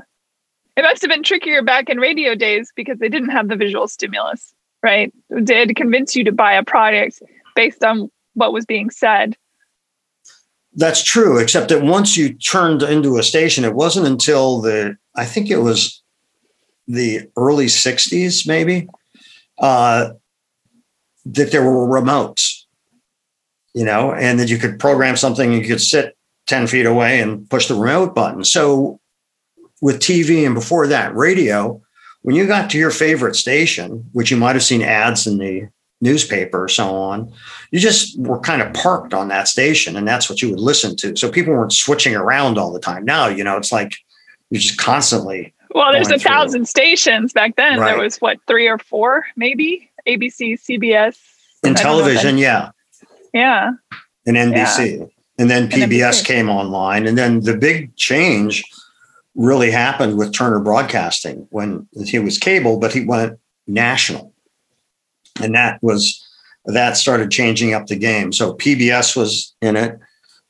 It must have been trickier back in radio days because they didn't have the visual stimulus, right? They had to convince you to buy a product based on what was being said. That's true, except that once you turned into a station, it wasn't until the, I think it was the early 60s, maybe, uh, that there were remotes you know, and that you could program something, you could sit 10 feet away and push the remote button. So with TV and before that, radio, when you got to your favorite station, which you might have seen ads in the newspaper or so on, you just were kind of parked on that station and that's what you would listen to. So people weren't switching around all the time. Now, you know, it's like you're just constantly. Well, there's a through. thousand stations back then. Right. There was what, three or four, maybe? ABC, CBS. In television, yeah. Yeah. And NBC. Yeah. And then PBS came online. And then the big change really happened with Turner Broadcasting when he was cable, but he went national. And that was that started changing up the game. So PBS was in it.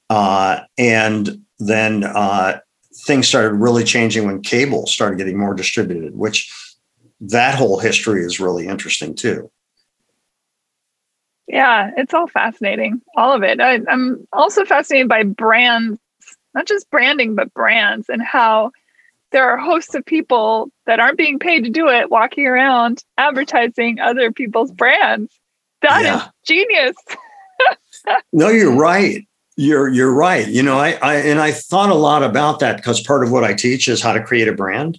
Uh, and then uh, things started really changing when cable started getting more distributed, which that whole history is really interesting too. Yeah, it's all fascinating, all of it. I, I'm also fascinated by brands, not just branding, but brands and how there are hosts of people that aren't being paid to do it walking around advertising other people's brands. That yeah. is genius. no, you're right. You're you're right. You know, I, I and I thought a lot about that because part of what I teach is how to create a brand.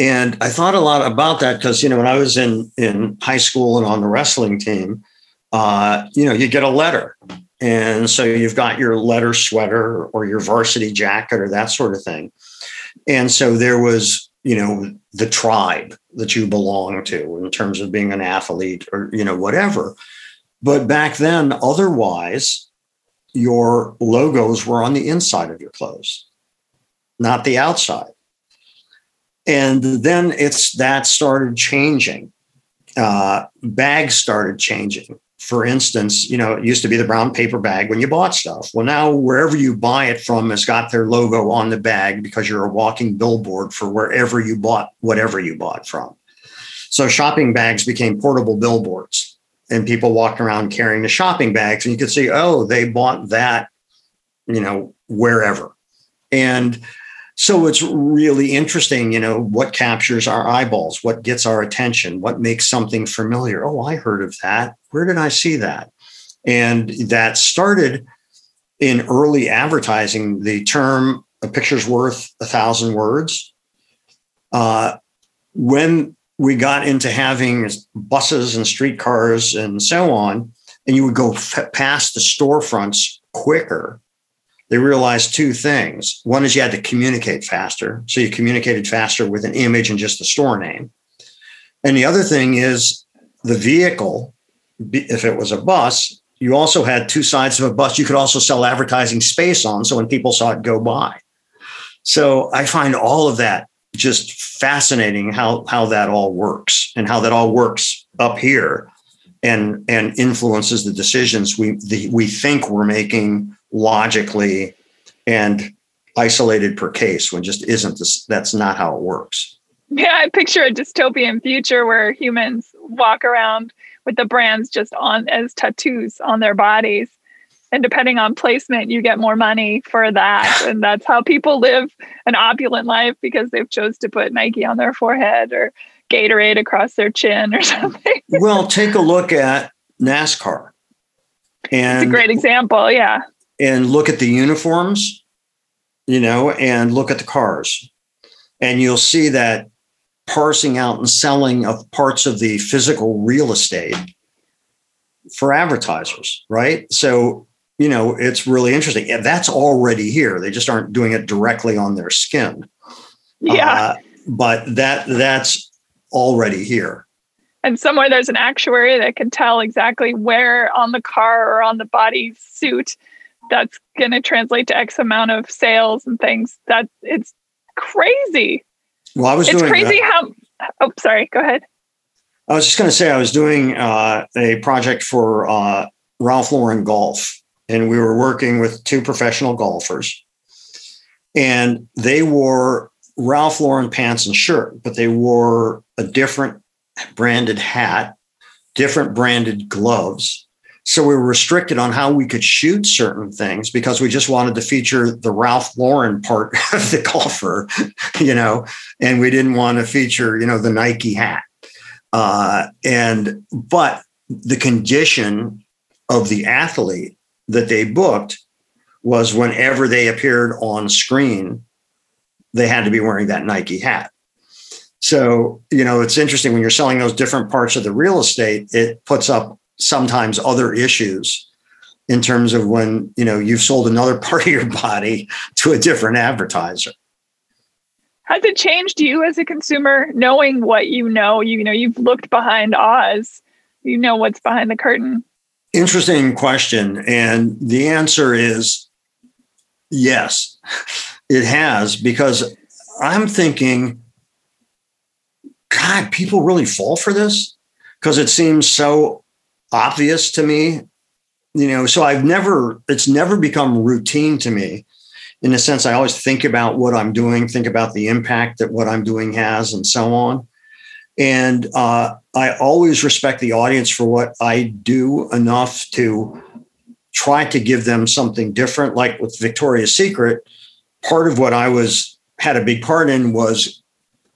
And I thought a lot about that because you know when I was in in high school and on the wrestling team, uh, you know, you get a letter. And so you've got your letter sweater or your varsity jacket or that sort of thing. And so there was, you know, the tribe that you belong to in terms of being an athlete or, you know, whatever. But back then, otherwise, your logos were on the inside of your clothes, not the outside. And then it's that started changing. Uh, bags started changing for instance, you know, it used to be the brown paper bag when you bought stuff. Well, now wherever you buy it from has got their logo on the bag because you're a walking billboard for wherever you bought whatever you bought from. So shopping bags became portable billboards and people walked around carrying the shopping bags and you could see, oh, they bought that, you know, wherever. And so it's really interesting, you know, what captures our eyeballs, what gets our attention, what makes something familiar. Oh, I heard of that. Where did I see that? And that started in early advertising. The term a picture's worth a thousand words. Uh, when we got into having buses and streetcars and so on, and you would go f- past the storefronts quicker they realized two things. One is you had to communicate faster. So you communicated faster with an image and just the store name. And the other thing is the vehicle, if it was a bus, you also had two sides of a bus you could also sell advertising space on. So when people saw it go by. So I find all of that just fascinating how, how that all works and how that all works up here and, and influences the decisions we, the, we think we're making logically and isolated per case when just isn't this that's not how it works. Yeah i picture a dystopian future where humans walk around with the brands just on as tattoos on their bodies and depending on placement you get more money for that and that's how people live an opulent life because they've chose to put nike on their forehead or gatorade across their chin or something well take a look at nascar And it's a great example. Yeah. And look at the uniforms, you know, and look at the cars. And you'll see that parsing out and selling of parts of the physical real estate for advertisers, right? So, you know, it's really interesting. And that's already here. They just aren't doing it directly on their skin. Yeah. Uh, but that that's already here. And somewhere there's an actuary that can tell exactly where on the car or on the body suit that's going to translate to X amount of sales and things. That it's crazy. Well, I was it's doing crazy how. Oh, sorry. Go ahead. I was just going to say I was doing uh, a project for uh, Ralph Lauren Golf, and we were working with two professional golfers, and they wore Ralph Lauren pants and shirt, but they wore a different branded hat, different branded gloves. So we were restricted on how we could shoot certain things because we just wanted to feature the Ralph Lauren part of the golfer, you know, and we didn't want to feature, you know, the Nike hat. Uh, and but the condition of the athlete that they booked was whenever they appeared on screen, they had to be wearing that Nike hat. So, you know, it's interesting when you're selling those different parts of the real estate, it puts up sometimes other issues in terms of when, you know, you've sold another part of your body to a different advertiser. Has it changed you as a consumer knowing what you know? You know, you've looked behind Oz, you know what's behind the curtain. Interesting question. And the answer is yes, it has, because I'm thinking God, people really fall for this because it seems so obvious to me. You know, so I've never, it's never become routine to me. In a sense, I always think about what I'm doing, think about the impact that what I'm doing has, and so on. And uh, I always respect the audience for what I do enough to try to give them something different. Like with Victoria's Secret, part of what I was had a big part in was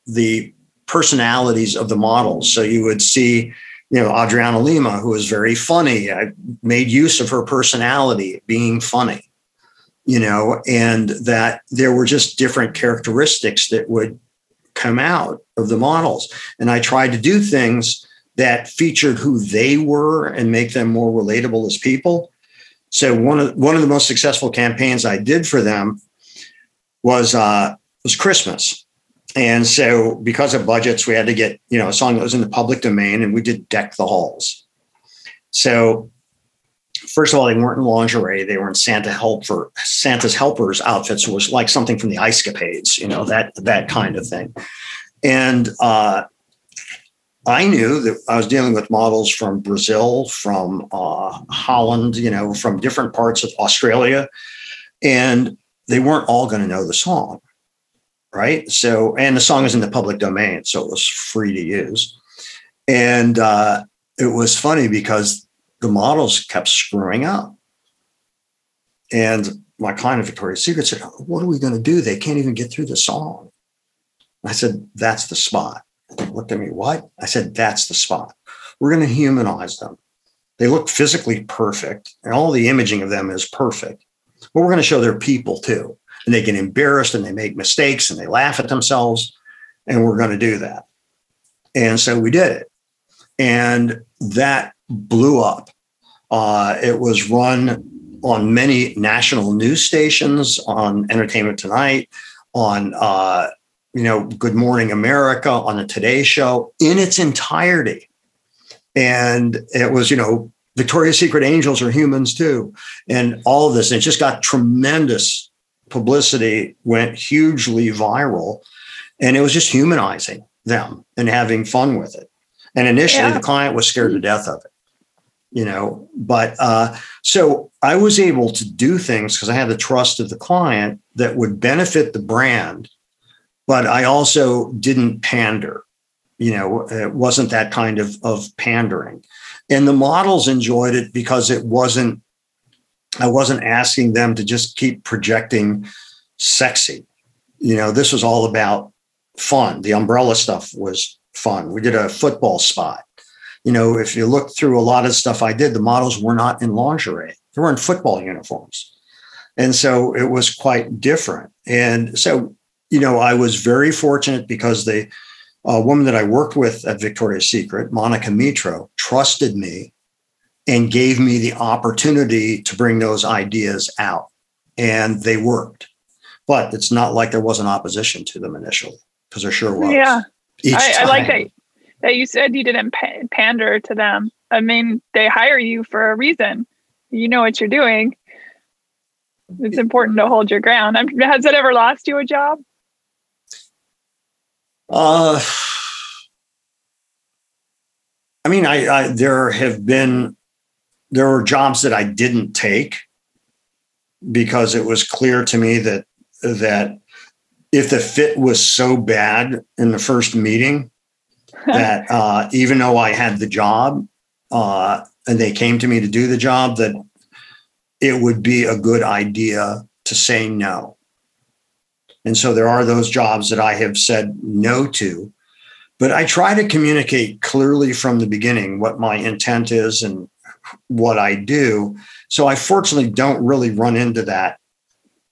the personalities of the models. So you would see, you know, Adriana Lima, who was very funny. I made use of her personality being funny, you know, and that there were just different characteristics that would come out of the models. And I tried to do things that featured who they were and make them more relatable as people. So one of one of the most successful campaigns I did for them was uh, was Christmas and so, because of budgets, we had to get you know a song that was in the public domain, and we did "Deck the Halls." So, first of all, they weren't in lingerie; they were in Santa helper Santa's helpers outfits. It was like something from the Ice Capades, you know that that kind of thing. And uh, I knew that I was dealing with models from Brazil, from uh, Holland, you know, from different parts of Australia, and they weren't all going to know the song right? So, and the song is in the public domain, so it was free to use. And uh, it was funny because the models kept screwing up. And my client at Victoria's Secret said, What are we going to do? They can't even get through the song. I said, That's the spot. They looked at me, What? I said, That's the spot. We're going to humanize them. They look physically perfect, and all the imaging of them is perfect. But we're going to show their people too and they get embarrassed and they make mistakes and they laugh at themselves. And we're going to do that. And so we did it. And that blew up. Uh, it was run on many national news stations, on Entertainment Tonight, on uh, you know Good Morning America, on the Today Show in its entirety. And it was you know Victoria's Secret angels are humans too, and all of this. And it just got tremendous publicity went hugely viral and it was just humanizing them and having fun with it. And initially yeah. the client was scared to death of it, you know, but uh, so I was able to do things because I had the trust of the client that would benefit the brand, but I also didn't pander. You know, it wasn't that kind of, of pandering. And the models enjoyed it because it wasn't I wasn't asking them to just keep projecting sexy. You know, this was all about fun. The umbrella stuff was fun. We did a football spot You know, if you look through a lot of stuff I did, the models were not in lingerie, they were in football uniforms. And so it was quite different. And so, you know, I was very fortunate because the uh, woman that I worked with at Victoria's Secret, Monica Mitro, trusted me and gave me the opportunity to bring those ideas out. And they worked. But it's not like there was an opposition to them initially, because there sure was. Yeah. I, I, like that, that you said you didn't pander to them. I mean, they hire you for a reason. You know what you're doing. It's important to hold your ground. I'm, has it ever lost you a job? Uh, I mean, I, I there have been there were jobs that I didn't take because it was clear to me that that if the fit was so bad in the first meeting that uh, even though I had the job uh, and they came to me to do the job, that it would be a good idea to say no. And so there are those jobs that I have said no to, but I try to communicate clearly from the beginning what my intent is and what I do. So I fortunately don't really run into that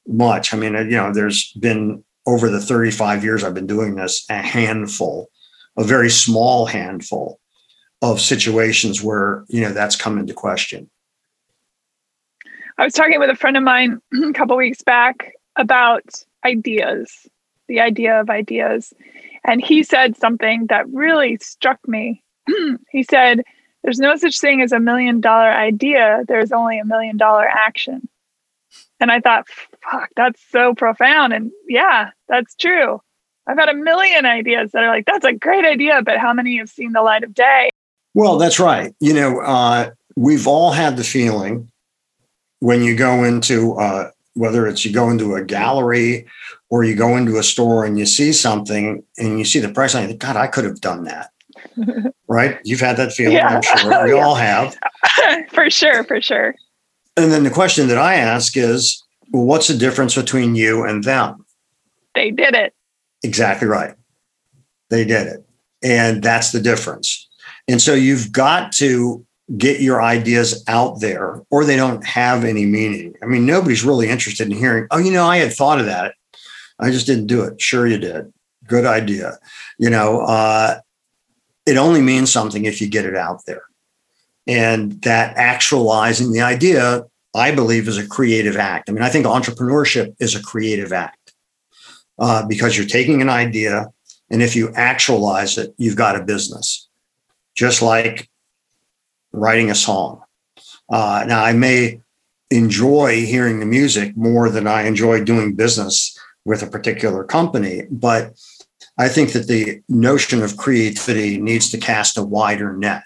much. I mean, you know, there's been over the 35 years I've been doing this, a handful, a very small handful of situations where, you know, that's come into question. I was talking with a friend of mine a couple weeks back about ideas, the idea of ideas. And he said something that really struck me. he said, There's no such thing as a million dollar idea, there's only a million dollar action. And I thought, fuck, that's so profound. And yeah, that's true. I've had a million ideas that are like, that's a great idea, but how many have seen the light of day? Well, that's right. You know, uh, we've all had the feeling when you go into uh, whether it's you go into a gallery or you go into a store and you see something and you see the price and you think, God, I could have done that. right? You've had that feeling, yeah. I'm sure. Oh, we yeah. all have. for sure, for sure. And then the question that I ask is, well, what's the difference between you and them? They did it. Exactly right. They did it. And that's the difference. And so you've got to get your ideas out there or they don't have any meaning. I mean, nobody's really interested in hearing, oh, you know, I had thought of that. I just didn't do it. Sure, you did. Good idea. You know, uh, it only means something if you get it out there. And that actualizing the idea, I believe, is a creative act. I mean, I think entrepreneurship is a creative act uh, because you're taking an idea, and if you actualize it, you've got a business. Just like writing a song. Uh, now, I may enjoy hearing the music more than I enjoy doing business with a particular company, but I think that the notion of creativity needs to cast a wider net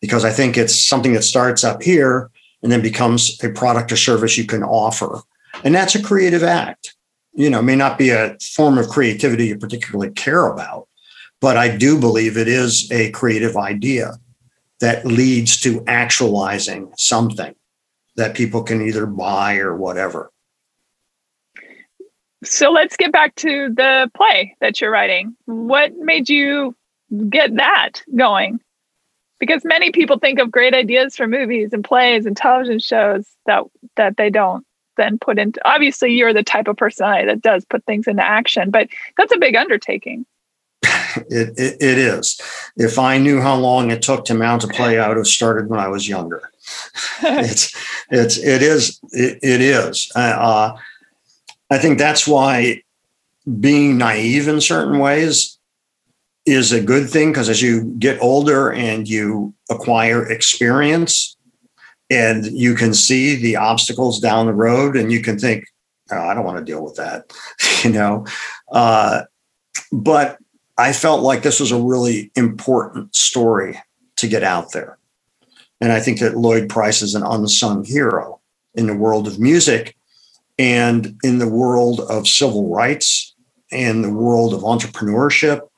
because I think it's something that starts up here and then becomes a product or service you can offer. And that's a creative act. You know, may not be a form of creativity you particularly care about, but I do believe it is a creative idea that leads to actualizing something that people can either buy or whatever. So let's get back to the play that you're writing. What made you get that going? Because many people think of great ideas for movies and plays and television shows that that they don't then put into obviously you're the type of personality that does put things into action, but that's a big undertaking. It, it, it is. If I knew how long it took to mount a play, I would have started when I was younger. it's it's it is it, it is. Uh, I think that's why being naive in certain ways is a good thing because as you get older and you acquire experience and you can see the obstacles down the road and you can think oh, i don't want to deal with that you know uh, but I felt like this was a really important story to get out there. And I think that Lloyd Price is an unsung hero in the world of music and in the world of civil rights and the world of entrepreneurship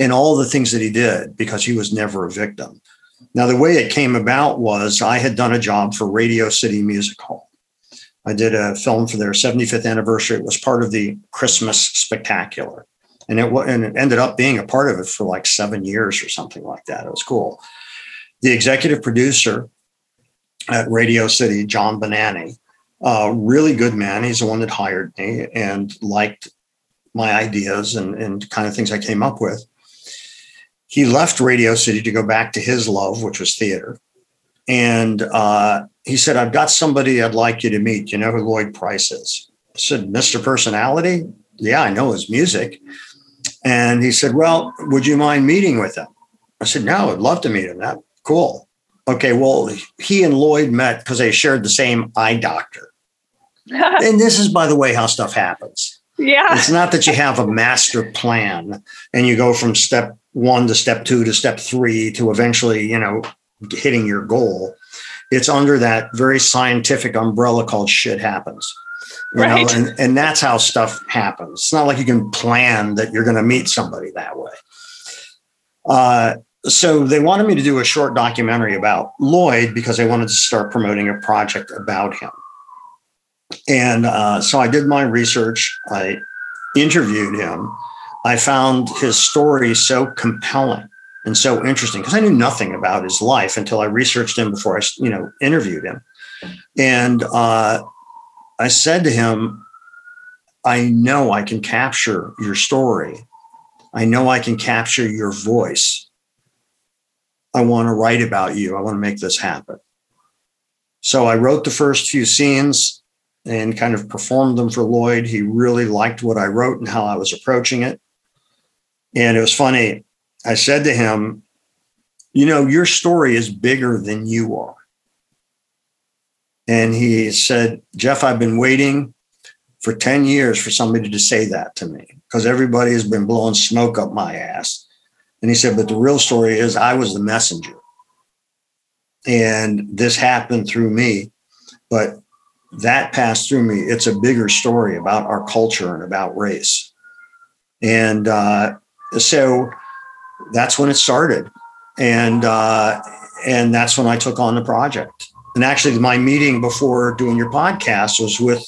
and all the things that he did because he was never a victim. Now, the way it came about was I had done a job for Radio City Music Hall. I did a film for their 75th anniversary. It was part of the Christmas Spectacular and it and it ended up being a part of it for like seven years or something like that. It was cool. the executive producer at Radio City, John Bonanni, uh, really good man. He's the one that hired me and liked my ideas and, and kind of things I came up with. He left Radio City to go back to his love, which was theater. And uh, he said, I've got somebody I'd like you to meet. You know who Lloyd Price is? I said, Mr. Personality? Yeah, I know his music. And he said, Well, would you mind meeting with him? I said, No, I'd love to meet him. That cool. Okay, well, he and Lloyd met because they shared the same eye doctor. and this is, by the way, how stuff happens. Yeah. It's not that you have a master plan and you go from step one to step two to step three to eventually, you know, hitting your goal. It's under that very scientific umbrella called shit happens. You right. know, and, and that's how stuff happens. It's not like you can plan that you're going to meet somebody that way. Uh, so they wanted me to do a short documentary about Lloyd because they wanted to start promoting a project about him. And uh, so I did my research. I interviewed him. I found his story so compelling and so interesting because I knew nothing about his life until I researched him before I, you know, interviewed him. And uh, I said to him, "I know I can capture your story. I know I can capture your voice." I want to write about you. I want to make this happen. So I wrote the first few scenes and kind of performed them for Lloyd. He really liked what I wrote and how I was approaching it. And it was funny. I said to him, You know, your story is bigger than you are. And he said, Jeff, I've been waiting for 10 years for somebody to say that to me because everybody has been blowing smoke up my ass. And he said, but the real story is I was the messenger. And this happened through me, but that passed through me. It's a bigger story about our culture and about race. And uh, so that's when it started. And uh, and that's when I took on the project. And actually, my meeting before doing your podcast was with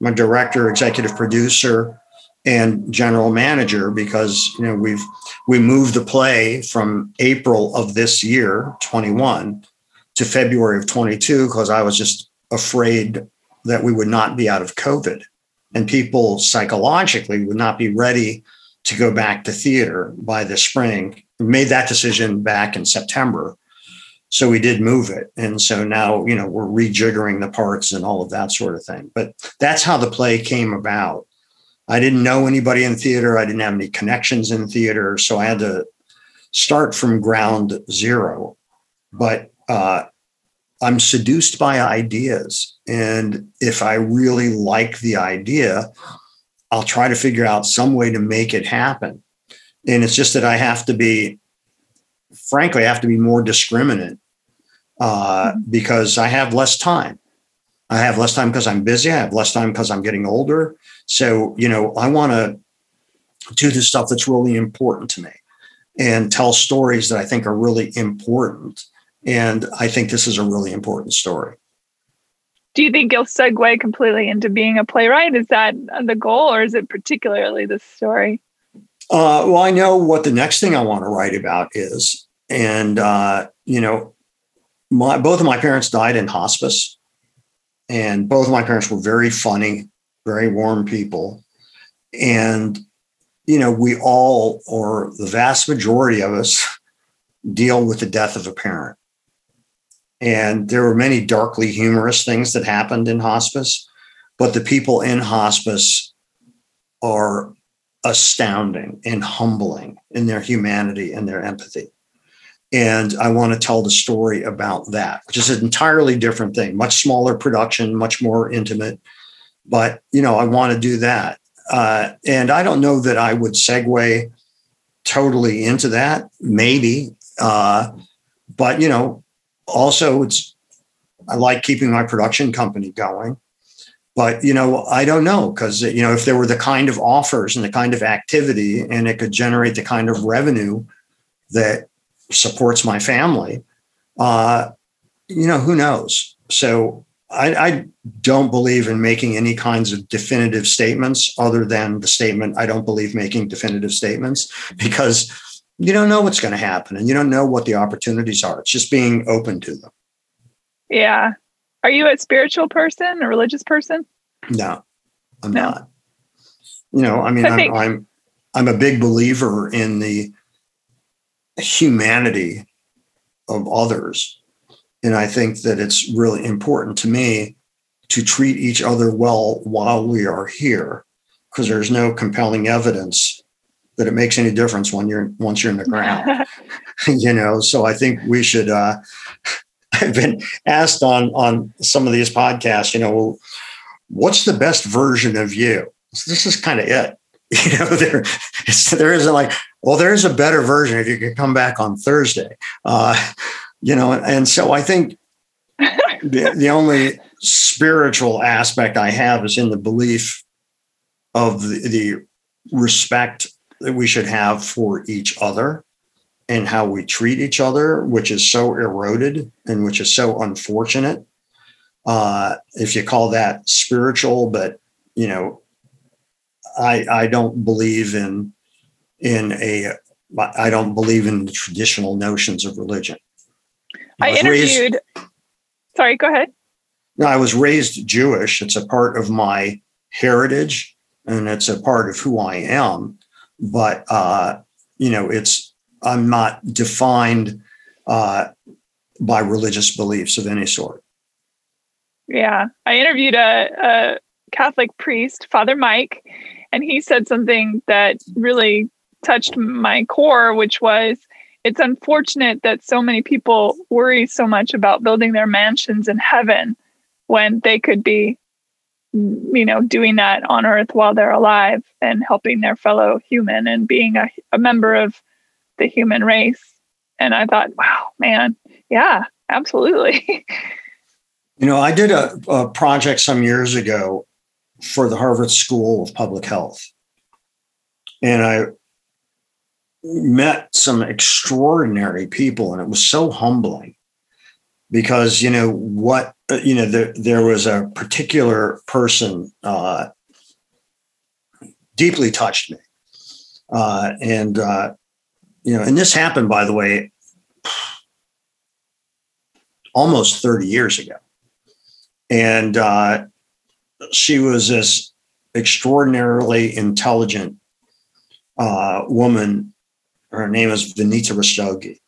my director, executive producer, and general manager because you know we've we moved the play from April of this year 21 to February of 22 because I was just afraid that we would not be out of COVID and people psychologically would not be ready to go back to theater by the spring. We made that decision back in September. So we did move it. And so now, you know, we're rejiggering the parts and all of that sort of thing. But that's how the play came about. I didn't know anybody in theater. I didn't have any connections in theater. So I had to start from ground zero. But uh, I'm seduced by ideas. And if I really like the idea, I'll try to figure out some way to make it happen. And it's just that I have to be, frankly, I have to be more discriminate uh, mm-hmm. because I have less time. I have less time because I'm busy. I have less time because I'm getting older. So, you know, I want to do the stuff that's really important to me and tell stories that I think are really important. And I think this is a really important story. Do you think you'll segue completely into being a playwright? Is that the goal, or is it particularly this story? Uh, well, I know what the next thing I want to write about is, and uh, you know, my both of my parents died in hospice, and both of my parents were very funny, very warm people. And, you know, we all, or the vast majority of us, deal with the death of a parent. And there were many darkly humorous things that happened in hospice, but the people in hospice are astounding and humbling in their humanity and their empathy. And I want to tell the story about that, which is an entirely different thing, much smaller production, much more intimate. But, you know, I want to do that. Uh, and I don't know that I would segue totally into that, maybe. Uh, but, you know, also it's, I like keeping my production company going. But, you know, I don't know because, you know, if there were the kind of offers and the kind of activity and it could generate the kind of revenue that supports my family, uh, you know, who knows? So I, I, don't believe in making any kinds of definitive statements other than the statement, I don't believe making definitive statements because you don't know what's going to happen and you don't know what the opportunities are. It's just being open to them. Yeah. Are you a spiritual person, a religious person? No, I'm no. not. You know, I mean, I am I'm, I'm I'm a big believer in the humanity of others, and I think that it's really important to me to treat each other well while we are here, because there's no compelling evidence that it makes any difference when you're once you're in the ground. you know, so I think we should. Uh, I've been asked on on some of these podcasts, you know, what's the best version of you? So this is kind of it. You know, there there isn't like, well, there's a better version if you can come back on Thursday. Uh, you know, and so I think the, the only spiritual aspect I have is in the belief of the, the respect that we should have for each other and how we treat each other, which is so eroded and which is so unfortunate. Uh, if you call that spiritual, but you know, I I don't believe in in a I don't believe in the traditional notions of religion. I, I interviewed. Raised, sorry, go ahead. No, I was raised Jewish. It's a part of my heritage, and it's a part of who I am but uh, you know, it's I'm not defined uh, by religious beliefs of any sort. Yeah, I interviewed a, a Catholic priest, Father Mike, and he said something that really touched my core, which was it's unfortunate that so many people worry so much about building their mansions in heaven when they could be mm, you know, doing that on earth while they're alive and helping their fellow human and being a, a member of the human race. And I thought, wow, man, yeah, absolutely. you know, I did a, a project some years ago for the Harvard School of Public Health. And I met some extraordinary people, and it was so humbling because, you know, what you know, there, there was a particular person uh, deeply touched me. Uh, and, uh, you know, and this happened, by the way, almost 30 years ago. And uh, she was this extraordinarily intelligent uh, woman. Her name is Venita Rastogi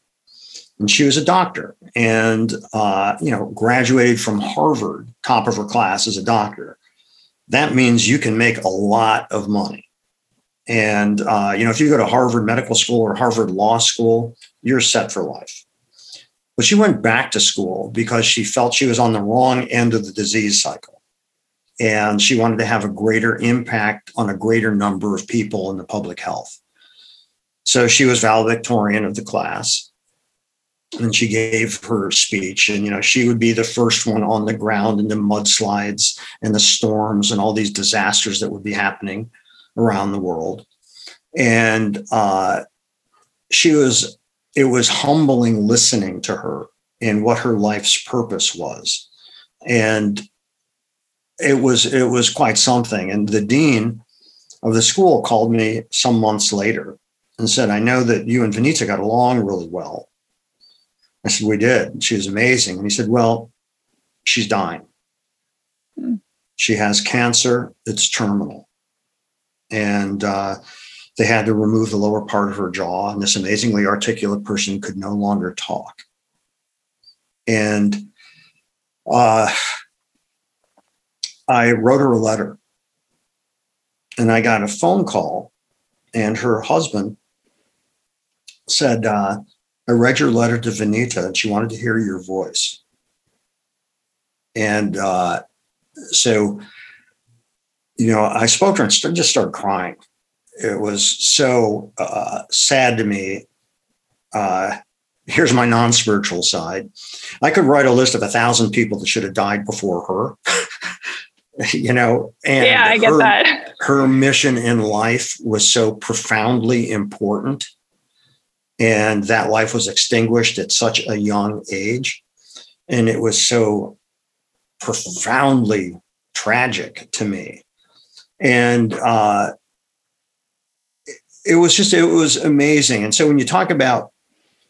and she was a doctor and uh, you know graduated from harvard top of her class as a doctor. That means you can make a lot of money. And uh, you know if you go to harvard medical school or harvard law school you're set for life. But she went back to school because she felt she was on the wrong end of the disease cycle and she wanted to have a greater impact on a greater number of people in the public health. So she was valedictorian of the class and she gave her speech and you know she would be the first one on the ground in the mudslides and the storms and all these disasters that would be happening around the world. And uh, she was it was humbling listening to her and what her life's purpose was. And it was it was quite something and the dean of the school called me some months later and said i know that you and Venita got along really well I said, We did. She was amazing. And he said, Well, she's dying. Hmm. She has cancer, it's terminal. And uh, they had to remove the lower part of her jaw. And this amazingly articulate person could no longer talk. And uh, I wrote her a letter. And I got a phone call, and her husband said, uh, I read your letter to Venita and she wanted to hear your voice. And uh, so, you know, I spoke to her and just started crying. It was so uh, sad to me. Uh, here's my non spiritual side. I could write a list of a thousand people that should have died before her. you know, and yeah, I get her, that. Her mission in life was so profoundly important and that life was extinguished at such a young age. And it was so profoundly tragic to me. And, uh, it was just, it was amazing. And so when you talk about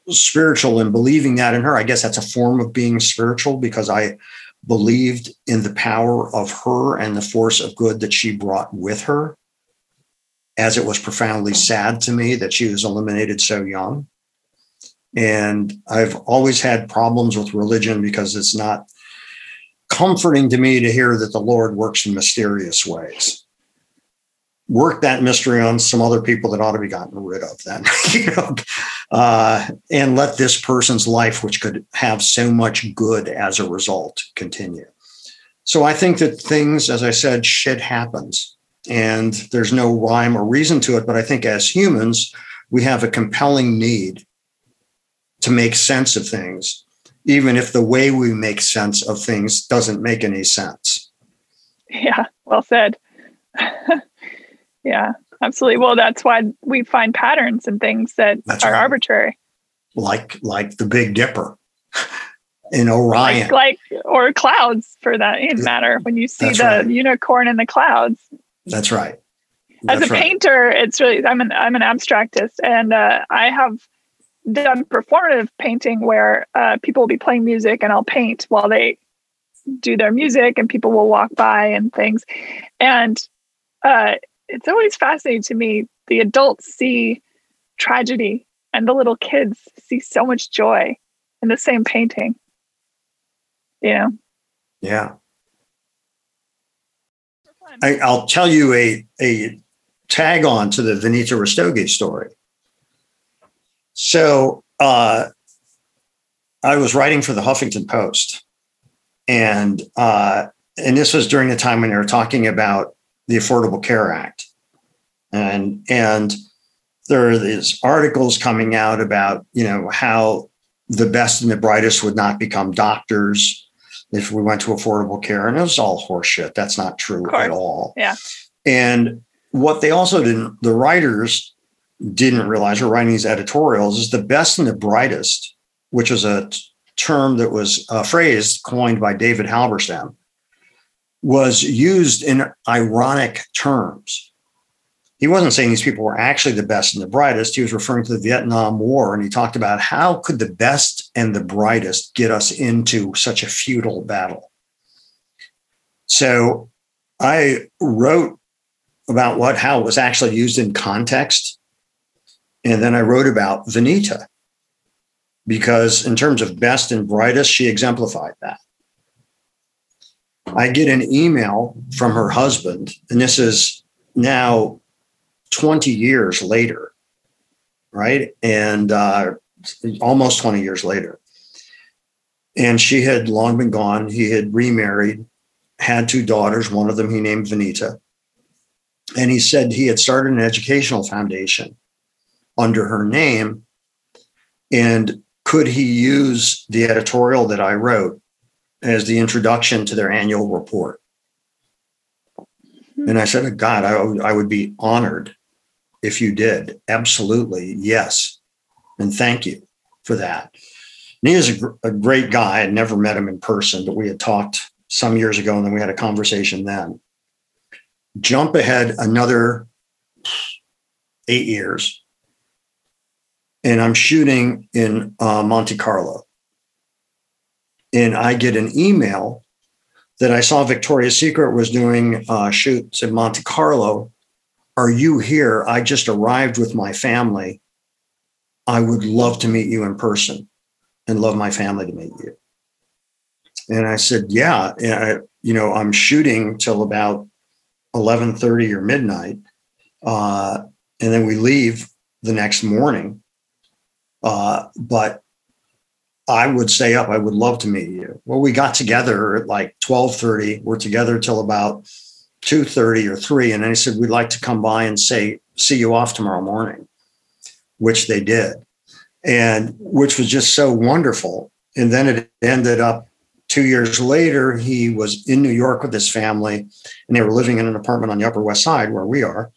spiritual and believing that in her, I guess that's a form of being spiritual because I believed in the power of her and the force of good that she brought with her. As it was profoundly sad to me that she was eliminated so young. And I've always had problems with religion because it's not comforting to me to hear that the Lord works in mysterious ways. Work that mystery on some other people that ought to be gotten rid of, then, you know, uh, and let this person's life, which could have so much good as a result, continue. So I think that things, as I said, shit happens, and there's no rhyme or reason to it. But I think as humans, we have a compelling need to make sense of things even if the way we make sense of things doesn't make any sense. Yeah, well said. yeah, absolutely. Well, that's why we find patterns and things that that's are right. arbitrary. Like like the Big Dipper in Orion. Like, like or clouds for that matter. When you see that's the right. unicorn in the clouds. That's right. That's As a right. painter, it's really I'm an I'm an abstractist and uh, I have done performative painting where uh, people will be playing music and I'll paint while they do their music and people will walk by and things. And uh, it's always fascinating to me. The adults see tragedy and the little kids see so much joy in the same painting. You know? Yeah. I, will tell you a, a tag on to the Venita Rastogi story. So uh, I was writing for the Huffington Post, and uh, and this was during the time when they were talking about the Affordable Care Act, and and there are these articles coming out about you know how the best and the brightest would not become doctors if we went to affordable care, and it was all horseshit. That's not true at all. Yeah. And what they also didn't, the writers didn't realize or writing these editorials is the best and the brightest, which is a term that was uh, a phrase coined by David Halberstam, was used in ironic terms. He wasn't saying these people were actually the best and the brightest. He was referring to the Vietnam War, and he talked about how could the best and the brightest get us into such a futile battle. So I wrote about what how it was actually used in context and then I wrote about Venita because, in terms of best and brightest, she exemplified that. I get an email from her husband, and this is now 20 years later, right? And uh, almost 20 years later. And she had long been gone. He had remarried, had two daughters, one of them he named Venita. And he said he had started an educational foundation under her name. And could he use the editorial that I wrote as the introduction to their annual report? And I said, God, I, I would be honored if you did. Absolutely. Yes. And thank you for that. And he is a, gr- a great guy. I'd never met him in person, but we had talked some years ago and then we had a conversation then. Jump ahead another eight years and I'm shooting in uh, Monte Carlo. And I get an email that I saw Victoria's Secret was doing uh, shoots in Monte Carlo. Are you here? I just arrived with my family. I would love to meet you in person and love my family to meet you. And I said, yeah, I, you know, I'm shooting till about 11:30 or midnight. Uh, and then we leave the next morning uh, but I would stay up. I would love to meet you. Well, we got together at like 1230. We're together till about 2.30 or 3. And then he said, we'd like to come by and say, see you off tomorrow morning, which they did. And which was just so wonderful. And then it ended up two years later, he was in New York with his family and they were living in an apartment on the Upper West Side where we are.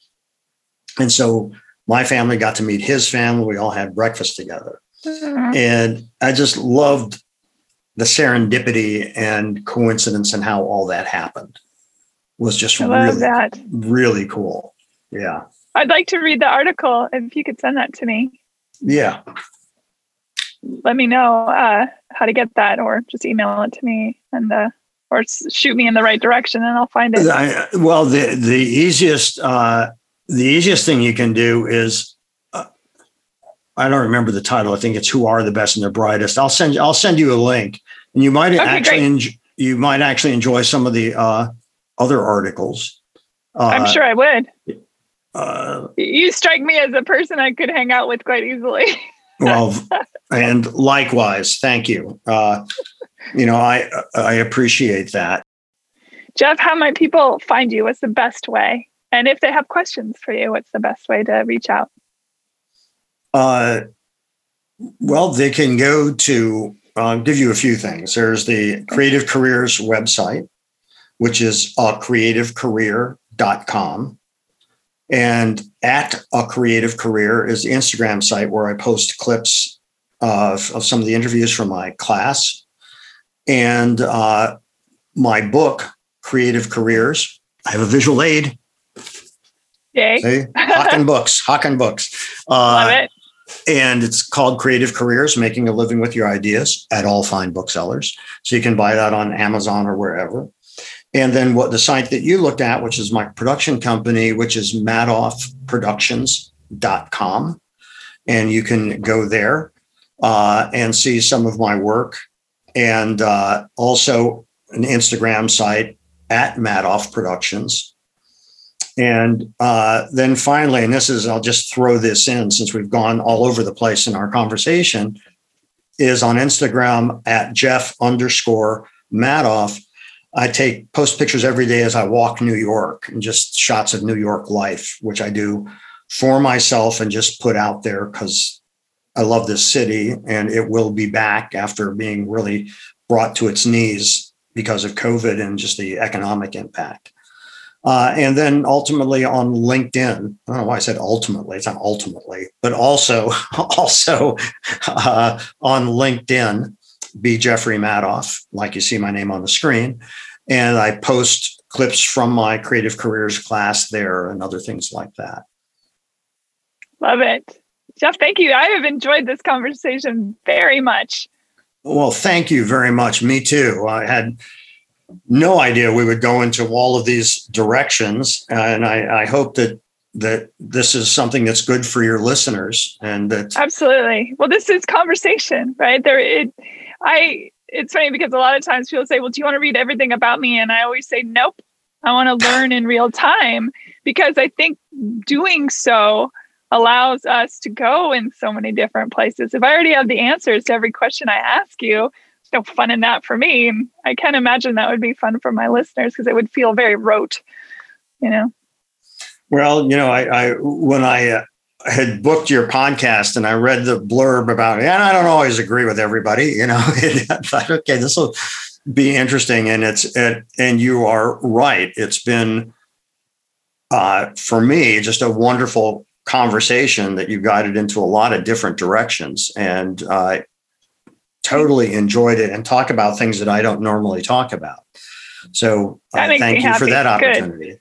And so my family got to meet his family. We all had breakfast together. And I just loved the serendipity and coincidence and how all that happened was just really, that. really cool. Yeah. I'd like to read the article if you could send that to me. Yeah. Let me know uh, how to get that, or just email it to me, and uh, or shoot me in the right direction, and I'll find it. I, well, the the easiest uh, the easiest thing you can do is I don't remember the title. I think it's "Who Are the Best and the Brightest." I'll send I'll send you a link, and you might okay, actually enjoy, you might actually enjoy some of the uh, other articles. I'm uh, sure I would. Uh, you strike me as a person I could hang out with quite easily. well, and likewise, thank you. Uh, you know, I I appreciate that. Jeff, how might people find you? What's the best way? And if they have questions for you, what's the best way to reach out? Uh, well, they can go to. I'll give you a few things. There's the Creative Careers website, which is uh, creativecareer.com. And at a creative career is the Instagram site where I post clips of, of some of the interviews from my class. And uh, my book, Creative Careers, I have a visual aid. Yay. See? Hawken Books, Hawken Books. Uh, Love it. And it's called Creative Careers Making a Living with Your Ideas at all fine booksellers. So you can buy that on Amazon or wherever. And then what the site that you looked at, which is my production company, which is madoffproductions.com. And you can go there uh, and see some of my work. And uh, also an Instagram site at Madoff Productions. And uh, then finally, and this is, I'll just throw this in since we've gone all over the place in our conversation, is on Instagram at Jeff underscore Madoff. I take post pictures every day as I walk New York and just shots of New York life, which I do for myself and just put out there because I love this city and it will be back after being really brought to its knees because of COVID and just the economic impact. Uh, and then ultimately on LinkedIn, I don't know why I said ultimately, it's not ultimately, but also, also uh, on LinkedIn, be Jeffrey Madoff, like you see my name on the screen. And I post clips from my creative careers class there and other things like that. Love it. Jeff, thank you. I have enjoyed this conversation very much. Well, thank you very much. Me too. I had no idea we would go into all of these directions. And I, I hope that that this is something that's good for your listeners and that absolutely well this is conversation right there it i it's funny because a lot of times people say, Well, do you want to read everything about me? And I always say, Nope. I want to learn in real time because I think doing so allows us to go in so many different places. If I already have the answers to every question I ask you, no fun in that for me. I can't imagine that would be fun for my listeners because it would feel very rote, you know? Well, you know, I, I when I uh, had booked your podcast and I read the blurb about it, and I don't always agree with everybody, you know. I thought, okay, this will be interesting, and it's it, and you are right. It's been uh, for me just a wonderful conversation that you guided into a lot of different directions, and uh, totally enjoyed it and talk about things that I don't normally talk about. So uh, thank you happy. for that opportunity. Good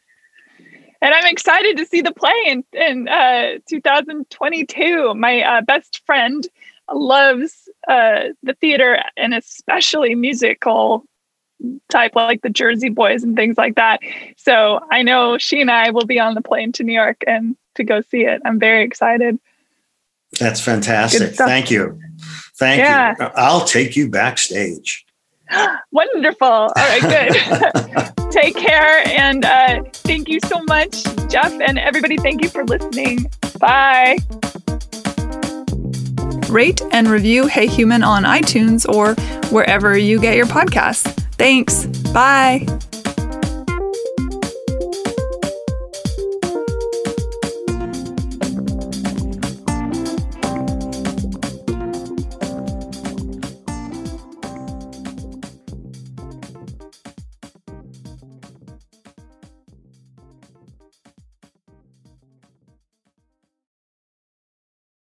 and I'm excited to see the play in in uh, 2022. My uh, best friend loves uh, the theater and especially musical type like the Jersey Boys and things like that. So I know she and I will be on the plane to New York and to go see it. I'm very excited. That's fantastic. Thank you. Thank yeah. you. I'll take you backstage. Wonderful. All right, good. Take care. And uh, thank you so much, Jeff. And everybody, thank you for listening. Bye. Rate and review Hey Human on iTunes or wherever you get your podcasts. Thanks. Bye.